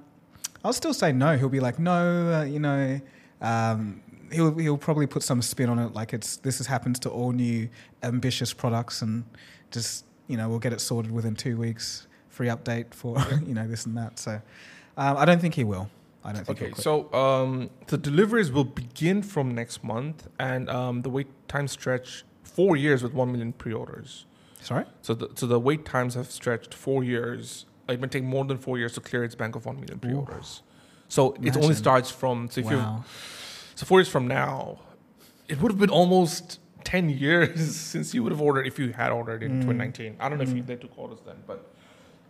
I'll still say no. He'll be like, no, uh, you know. Um, he'll he'll probably put some spin on it, like it's this has happens to all new ambitious products, and just you know we'll get it sorted within two weeks. Free update for you know this and that. So um, I don't think he will. I don't think. Okay, so um, the deliveries will begin from next month, and um, the wait time stretch four years with one million pre-orders. sorry. So the so the wait times have stretched four years. It might take more than four years to clear its bank of one million pre-orders. So it only starts from so if you wow. So four years from now, it would have been almost ten years since you would have ordered if you had ordered in Mm. 2019. I don't know if you, Mm. they took orders then, but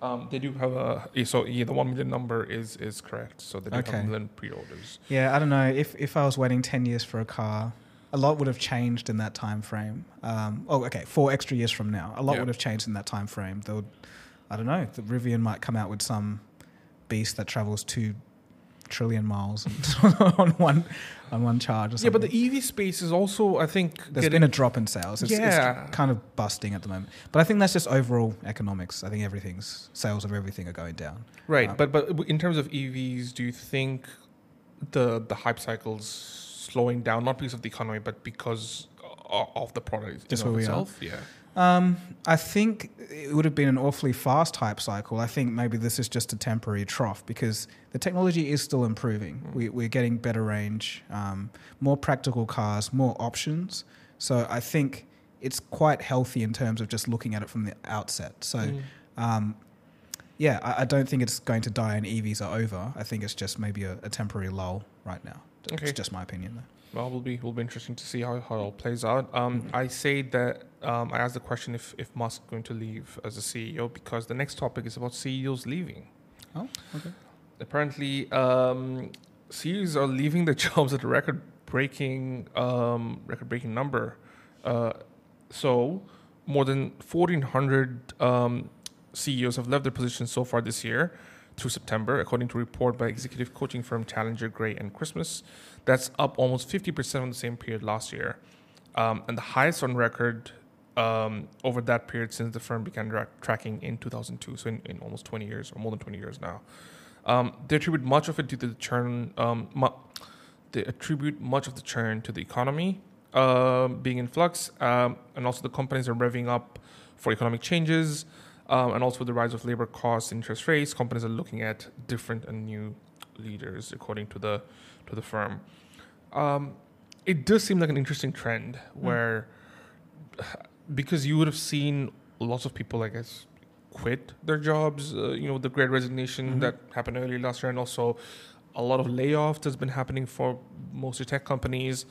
um, they do have a so yeah the one million number is is correct. So they do have Okay. a million pre-orders. Yeah, I don't know. If if I was waiting ten years for a car, a lot would have changed in that time frame. Um, oh, okay, four extra years from now, a lot Yeah. would have changed in that time frame. Would, I don't know. The Rivian might come out with some beast that travels two trillion miles on one on one charge. Or something. Yeah, but the EV space is also I think there's getting been a drop in sales. It's, Yeah. it's kind of busting at the moment. But I think that's just overall economics. I think everything's sales of everything are going down. right. um, but but in terms of EVs, do you think the the hype cycle's slowing down not because of the economy, but because of the product Just in where of we are. itself? Yeah. Um, I think it would have been an awfully fast hype cycle. I think maybe this is just a temporary trough because the technology is still improving. Mm. We, we're getting better range, um, more practical cars, more options. So I think it's quite healthy in terms of just looking at it from the outset. So, Mm. um, yeah, I, I don't think it's going to die and EVs are over. I think it's just maybe a, a temporary lull right now. Okay. It's just my opinion, though. Well, will be will be interesting to see how, how it all plays out. Um, Mhm. I say that um, I asked the question if if Musk going to leave as a CEO because the next topic is about CEOs leaving. Oh, okay. Apparently, um, CEOs are leaving their jobs at a record breaking um, record breaking number. Uh, so more than fourteen hundred um, CEOs have left their positions so far this year through September, according to a report by executive coaching firm Challenger Gray and Christmas. That's up almost 50% on the same period last year, um, and the highest on record um, over that period since the firm began ra- tracking in 2002. So in, in almost 20 years, or more than 20 years now. Um, they attribute much of it to the churn. Um, mu- they attribute much of the churn to the economy um, being in flux, um, and also the companies are revving up for economic changes, um, and also the rise of labor costs, interest rates. Companies are looking at different and new leaders, according to the to the firm. Um, it does seem like an interesting trend where, because you would have seen lots of people, I guess, quit their jobs. Uh, you know, the Great Resignation Mhm. that happened early last year, and also a lot of layoffs that's been happening for most tech companies.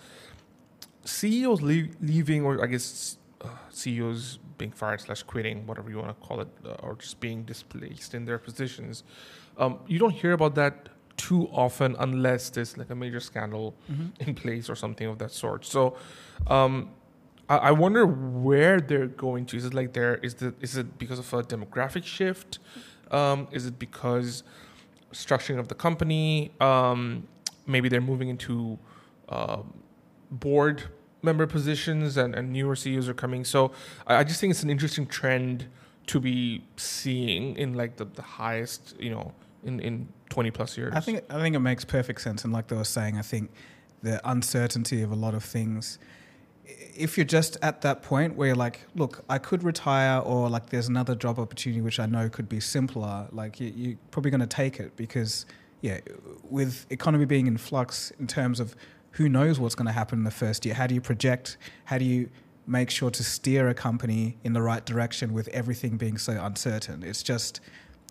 CEOs leave, leaving, or I guess uh, CEOs being fired slash quitting, whatever you want to call it, uh, or just being displaced in their positions. Um, you don't hear about that too often unless there's like a major scandal Mhm. in place or something of that sort. So, um, I, I wonder where they're going to. Is it like there? Is the is it because of a demographic shift? Um, is it because structuring of the company? Um, maybe they're moving into um, board member positions and, and newer CEOs are coming. So I, just think it's an interesting trend to be seeing in like the, the highest, you know, in, in 20 plus years. I think I think it makes perfect sense, and like they were saying, I think the uncertainty of a lot of things. If you're just at that point where you're like, look, I could retire, or like there's another job opportunity which I know could be simpler, like you, you're probably going to take it because, yeah, with economy being in flux in terms of who knows what's going to happen in the first year. How do you project? How do you make sure to steer a company in the right direction with everything being so uncertain? It's just,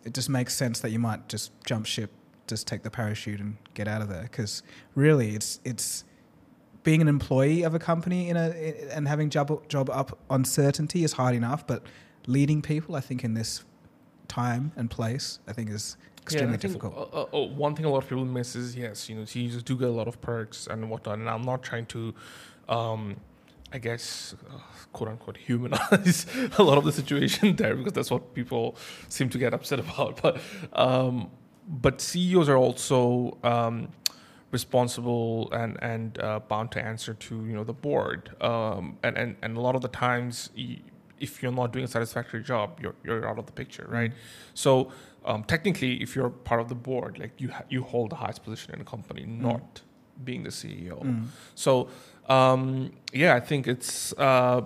it just makes sense that you might just jump ship, just take the parachute and get out of there. Because really, it's it's being an employee of a company in a and having job job up uncertainty is hard enough, but leading people, I think, in this time and place, I think is extremely think, difficult. uh, uh, oh, one thing a lot of people miss is yes, you know, CEOs do get a lot of perks and whatnot. And I'm not trying to, um, I guess, uh, quote unquote, humanize a lot of the situation there because that's what people seem to get upset about. But um, but CEOs are also um, responsible and and uh, bound to answer to you know the board. Um, and and and a lot of the times. if you're not doing a satisfactory job, you're, you're out of the picture, right? So um, technically, if you're part of the board, like you ha- you hold the highest position in a company, not being the CEO. Mm. So um, yeah, I think it's uh,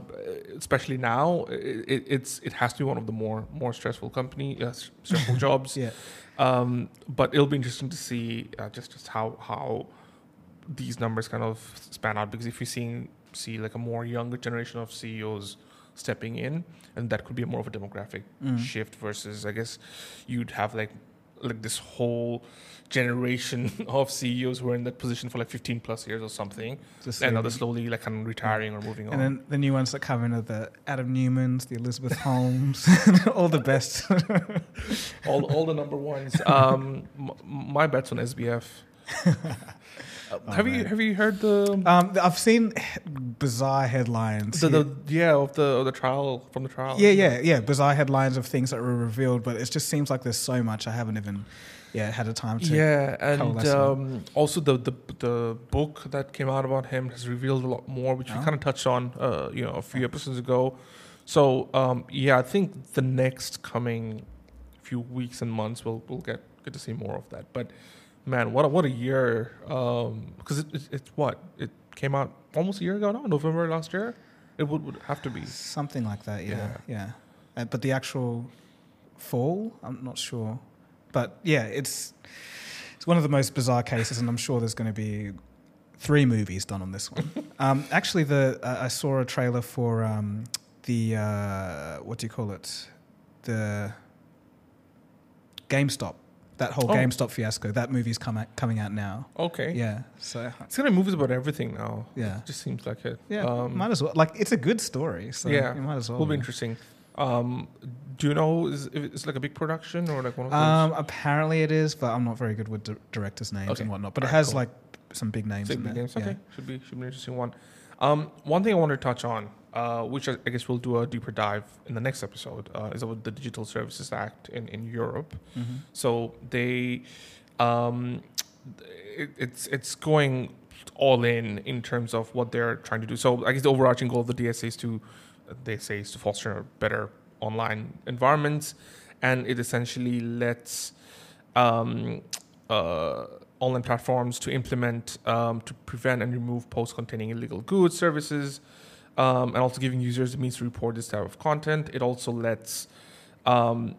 especially now it, it's it has to be one of the more more stressful company uh, stressful jobs. Yeah. Um, but it'll be interesting to see uh, just just how how these numbers kind of span out because if you're seeing see like a more younger generation of CEOs stepping in, and that could be more of a demographic Mm. shift versus I guess you'd have like like this whole generation of CEOs who are in that position for like 15 plus years or something, and now they're slowly like kind of retiring or moving on. And then the new ones that come in are the Adam Neumanns, the Elizabeth Holmes, all the best. all all the number ones. Um, m- my bets on SBF. Oh, have you have you heard the um, I've seen bizarre headlines. the, the yeah of the of the trial from the trial? yeah, yeah, yeah. Bizarre headlines of things that were revealed, but it just seems like there's so much I haven't even, yeah, had a time to. Yeah, and um, also the, the the book that came out about him has revealed a lot more, which we Oh. kind of touched on, uh, you know, a few episodes ago. So um, yeah, I think the next coming few weeks and months we'll we'll get get to see more of that. But man, what a, what a year! Because it, it, it's what it came out almost a year ago now, November last year. It would, would have to be. Something like that, yeah, Yeah. yeah. Uh, but the actual fall, I'm not sure. But yeah, it's it's one of the most bizarre cases, and I'm sure there's going to be three movies done on this one. um, actually, the uh, I saw a trailer for um, the uh, what do you call it? The GameStop. That whole Oh. GameStop fiasco. That movie's come out, coming out now. Okay. Yeah. So It's gonna movies about everything now. yeah. It just seems like it. Yeah. Um, might as well. Like it's a good story. So Yeah, You might as well. will be yeah. interesting. Um, do you know is if it's like a big production or like one of those? Um, apparently it is, but I'm not very good with di- directors' names Okay. and whatnot. But it has cool. like some big names Big in there. games. Yeah. Okay, should be should be an interesting one. Um, one thing I want to touch on, uh, which I, guess we'll do a deeper dive in the next episode, uh, is about the Digital Services Act in in Europe. Mhm. So they, um, it, it's it's going all in in terms of what they're trying to do. So I guess the overarching goal of the DSA is to, they say, is to foster better online environments, and it essentially lets um, uh, online platforms to implement um, to prevent and remove posts containing illegal goods, services, um, and also giving users the means to report this type of content. It also lets um,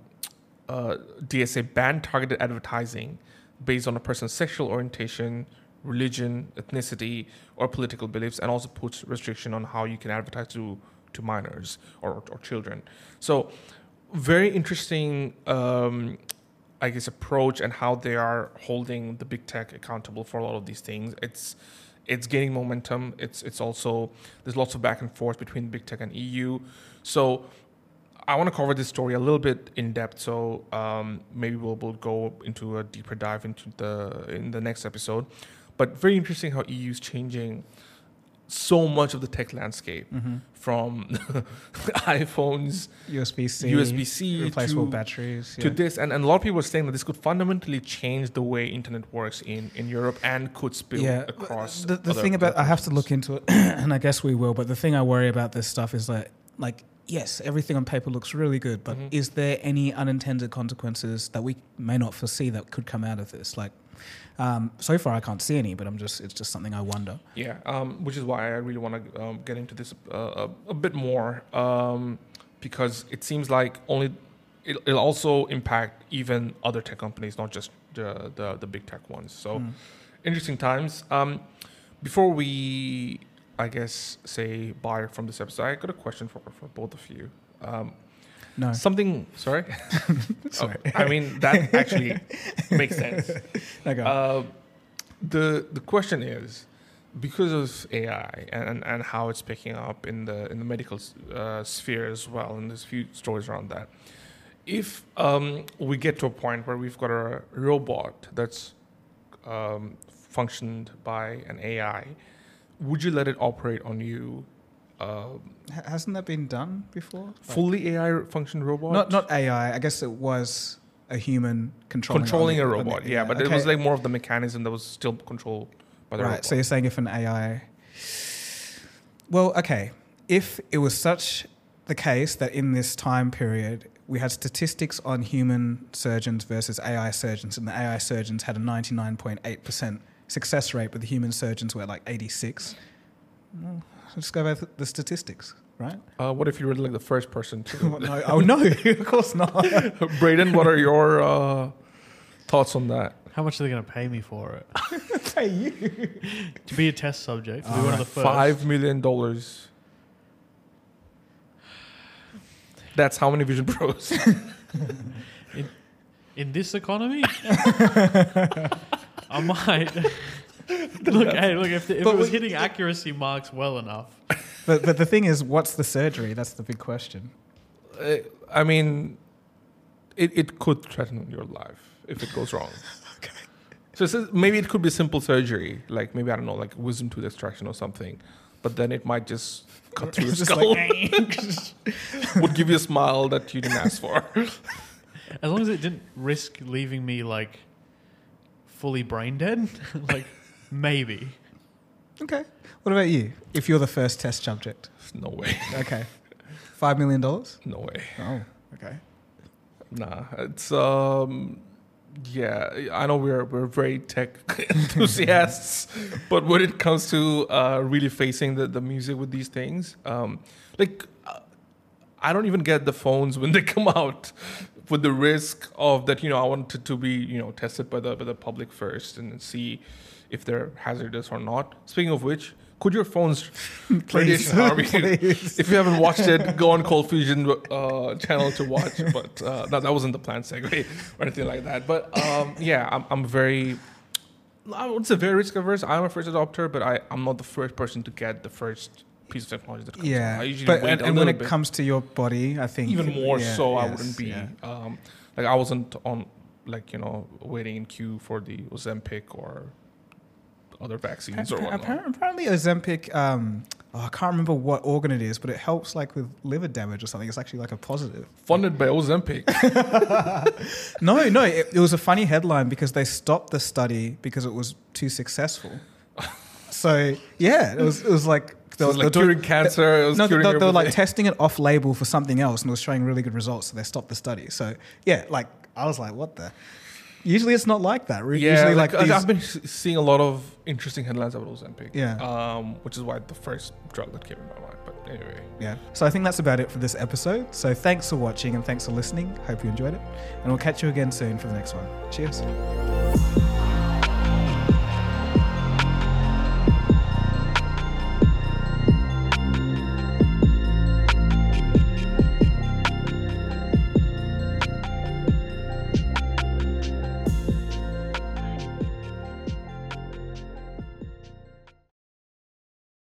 uh, DSA ban targeted advertising based on a person's sexual orientation, religion, ethnicity, or political beliefs, and also puts restriction on how you can advertise to to minors or, or children. So, very interesting, um, I guess, approach and how they are holding the big tech accountable for a lot of these things. It's it's gaining momentum. It's it's also there's lots of back and forth between big tech and EU. So I want to cover this story a little bit in depth. So um, maybe we'll, we'll go into a deeper dive into the in the next episode. But very interesting how EU is changing so much of the tech landscape Mm-hmm. from iPhones, USB C, USB C replaceable to, batteries. to this, and, and a lot of people are saying that this could fundamentally change the way internet works in, in Europe and could spill yeah. across. The, the thing about I have to look into it, and I guess we will. But the thing I worry about this stuff is that, like, yes, everything on paper looks really good, but Mhm. is there any unintended consequences that we may not foresee that could come out of this? Like, um, so far I can't see any, but I'm just it's just something I wonder. Yeah, um, which is why I really want to um, get into this uh, a, a bit more um, because it seems like only it, it'll also impact even other tech companies, not just the the, the big tech ones. So Mm. interesting times. Um, before we, I guess, say bye from this episode, I got a question for for both of you. Um, No, something. Sorry. Sorry. Oh, I mean that actually makes sense. on. Uh, the the question is because of AI and, and how it's picking up in the in the medical uh, sphere as well, and there's a few stories around that. If um, we get to a point where we've got a robot that's um, functioned by an AI, would you let it operate on you? Uh, Hasn't that been done before? Like- fully AI functioned robot? not not AI. I guess it was a human controlling controlling on a the- on the- robot, yeah, but it was like more of the mechanism that was still controlled by the right. robot. So you're saying if an AI, well, okay, if it was such the case that in this time period we had statistics on human surgeons versus AI surgeons, and the AI surgeons had a 99.8 percent success rate, but the human surgeons were like 86. Well, let's go by th- the statistics, right? Uh, what if you were like the first person to? Well, no, oh no, of course not. Braden, what are your uh, thoughts on that? How much are they going to pay me for it? Hey, you. to be a test subject, to be one of the first. Five million dollars. That's how many Vision Pros. In this economy? I might. look, hey, look, if, the, if it was we- hitting accuracy marks well enough, But but the thing is, what's the surgery? That's the big question. Uh, I mean, it, it could threaten your life if it goes wrong. Okay. So it's a- maybe it could be simple surgery, like maybe I don't know, like wisdom tooth extraction or something. But then it might just cut through your skull. like, would give you a smile that you didn't ask for. as long as it didn't risk leaving me like fully brain dead, like maybe. okay. What about you? If you're the first test subject, no way. okay, five million dollars. No way. Oh, okay. Nah, it's um, yeah. I know we're we're very tech enthusiasts, but when it comes to uh, really facing the the music with these things, um, like uh, I don't even get the phones when they come out with the risk of that. You know, I want it to be you know tested by the by the public first and see if they're hazardous or not. Speaking of which. Could your phones you? Please. If you haven't watched it, go on Cold Fusion uh, channel to watch. But uh, no, that wasn't the plan segue or anything like that. But um, yeah, I'm, I'm very, I would say very risk averse. I'm a first adopter, but I, I'm not the first person to get the first piece of technology that comes out. Yeah, I usually but wait and, a and when it bit. comes to your body, I think even more yeah, so, I wouldn't be yeah. um, like I wasn't on like you know waiting in queue for the Ozempic or other vaccines or whatnot. appa- Apparently, Ozempic. Um, oh, I can't remember what organ it is, but it helps like with liver damage or something. It's actually like a positive. Funded by Ozempic. No, no, it, it was a funny headline because they stopped the study because it was too successful. so yeah, it was it was like So they like were doing- curing cancer. It was no, they, curing they were like testing it off label for something else, and it was showing really good results. So they stopped the study. So yeah, like I was like, what the? Usually it's not like that. Yeah, Usually like, like, these, I've been seeing a lot of interesting headlines about Ozempic. Yeah. Um, which is why the first drug that came in my mind. But anyway, Yeah. So I think that's about it for this episode. So thanks for watching and thanks for listening. Hope you enjoyed it. And we'll catch you again soon for the next one. Cheers.